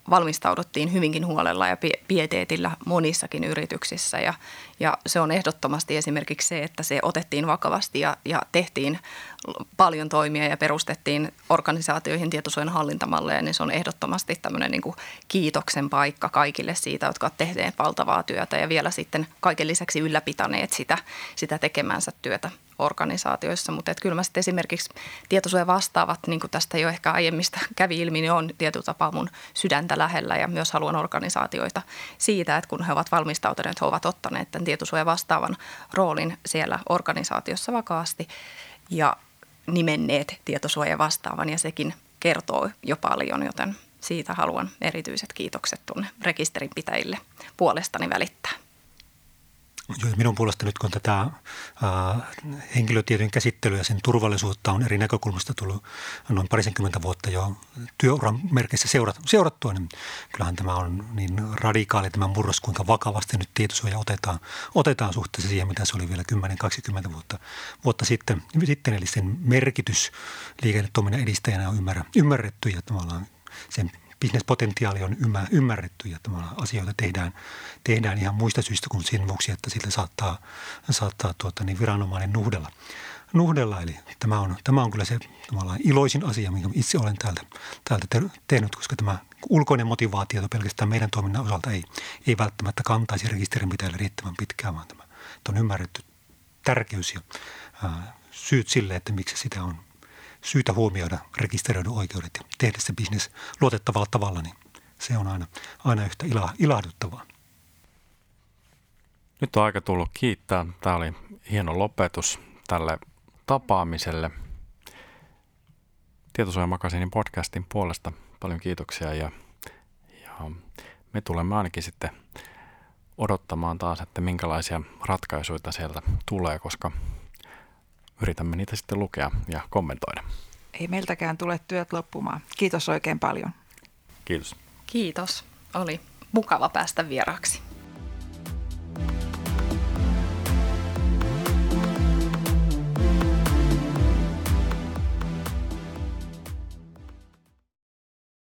valmistauduttiin hyvinkin huolella ja pieteetillä monissakin yrityksissä. Ja, ja se on ehdottomasti esimerkiksi se, että se otettiin vakavasti ja, ja tehtiin paljon toimia ja perustettiin organisaatioihin tietosuojan hallintamalleja, niin se on ehdottomasti tämmöinen niin kuin kiitoksen paikka kaikille siitä, jotka ovat tehneet valtavaa työtä ja vielä sitten kaiken lisäksi ylläpitäneet sitä, sitä tekemänsä työtä organisaatioissa, mutta että kyllä mä sitten esimerkiksi tietosuoja vastaavat, niin kuin tästä jo ehkä aiemmista kävi ilmi, niin on tietyllä tapaa mun sydäntä lähellä ja myös haluan organisaatioita siitä, että kun he ovat valmistautuneet, he ovat ottaneet tämän tietosuoja vastaavan roolin siellä organisaatiossa vakaasti ja nimenneet tietosuoja vastaavan ja sekin kertoo jo paljon, joten siitä haluan erityiset kiitokset tuonne rekisterinpitäjille puolestani välittää. Minun puolesta nyt kun tätä ää, henkilötietojen käsittelyä ja sen turvallisuutta on eri näkökulmasta tullut noin parisenkymmentä vuotta jo työuran merkeissä seurat, seurattua, niin kyllähän tämä on niin radikaali tämä murros, kuinka vakavasti nyt tietosuoja otetaan, otetaan suhteessa siihen, mitä se oli vielä 10-20 vuotta, vuotta sitten. sitten. Eli sen merkitys liikennetoiminnan edistäjänä on ymmärretty ja tavallaan sen bisnespotentiaali on ymmärretty ja asioita tehdään, tehdään ihan muista syistä kuin sen vuoksi, että sillä saattaa, saattaa tuota, niin viranomainen nuhdella. nuhdella. Eli tämä on, tämä on kyllä se iloisin asia, minkä itse olen täältä, täältä tehnyt, koska tämä ulkoinen motivaatio pelkästään meidän toiminnan osalta ei, ei välttämättä kantaisi rekisterinpitäjälle riittävän pitkään, vaan tämä on ymmärretty tärkeys ja ää, syyt sille, että miksi sitä on syytä huomioida rekisteröidyn oikeudet ja tehdä se bisnes luotettavalla tavalla, niin se on aina, aina yhtä ila, ilahduttavaa. Nyt on aika tullut kiittää. Tämä oli hieno lopetus tälle tapaamiselle. Tietosuojamakasinin podcastin puolesta paljon kiitoksia ja, ja me tulemme ainakin sitten odottamaan taas, että minkälaisia ratkaisuja sieltä tulee, koska yritämme niitä sitten lukea ja kommentoida. Ei meiltäkään tule työt loppumaan. Kiitos oikein paljon. Kiitos. Kiitos. Oli mukava päästä vieraaksi. thank you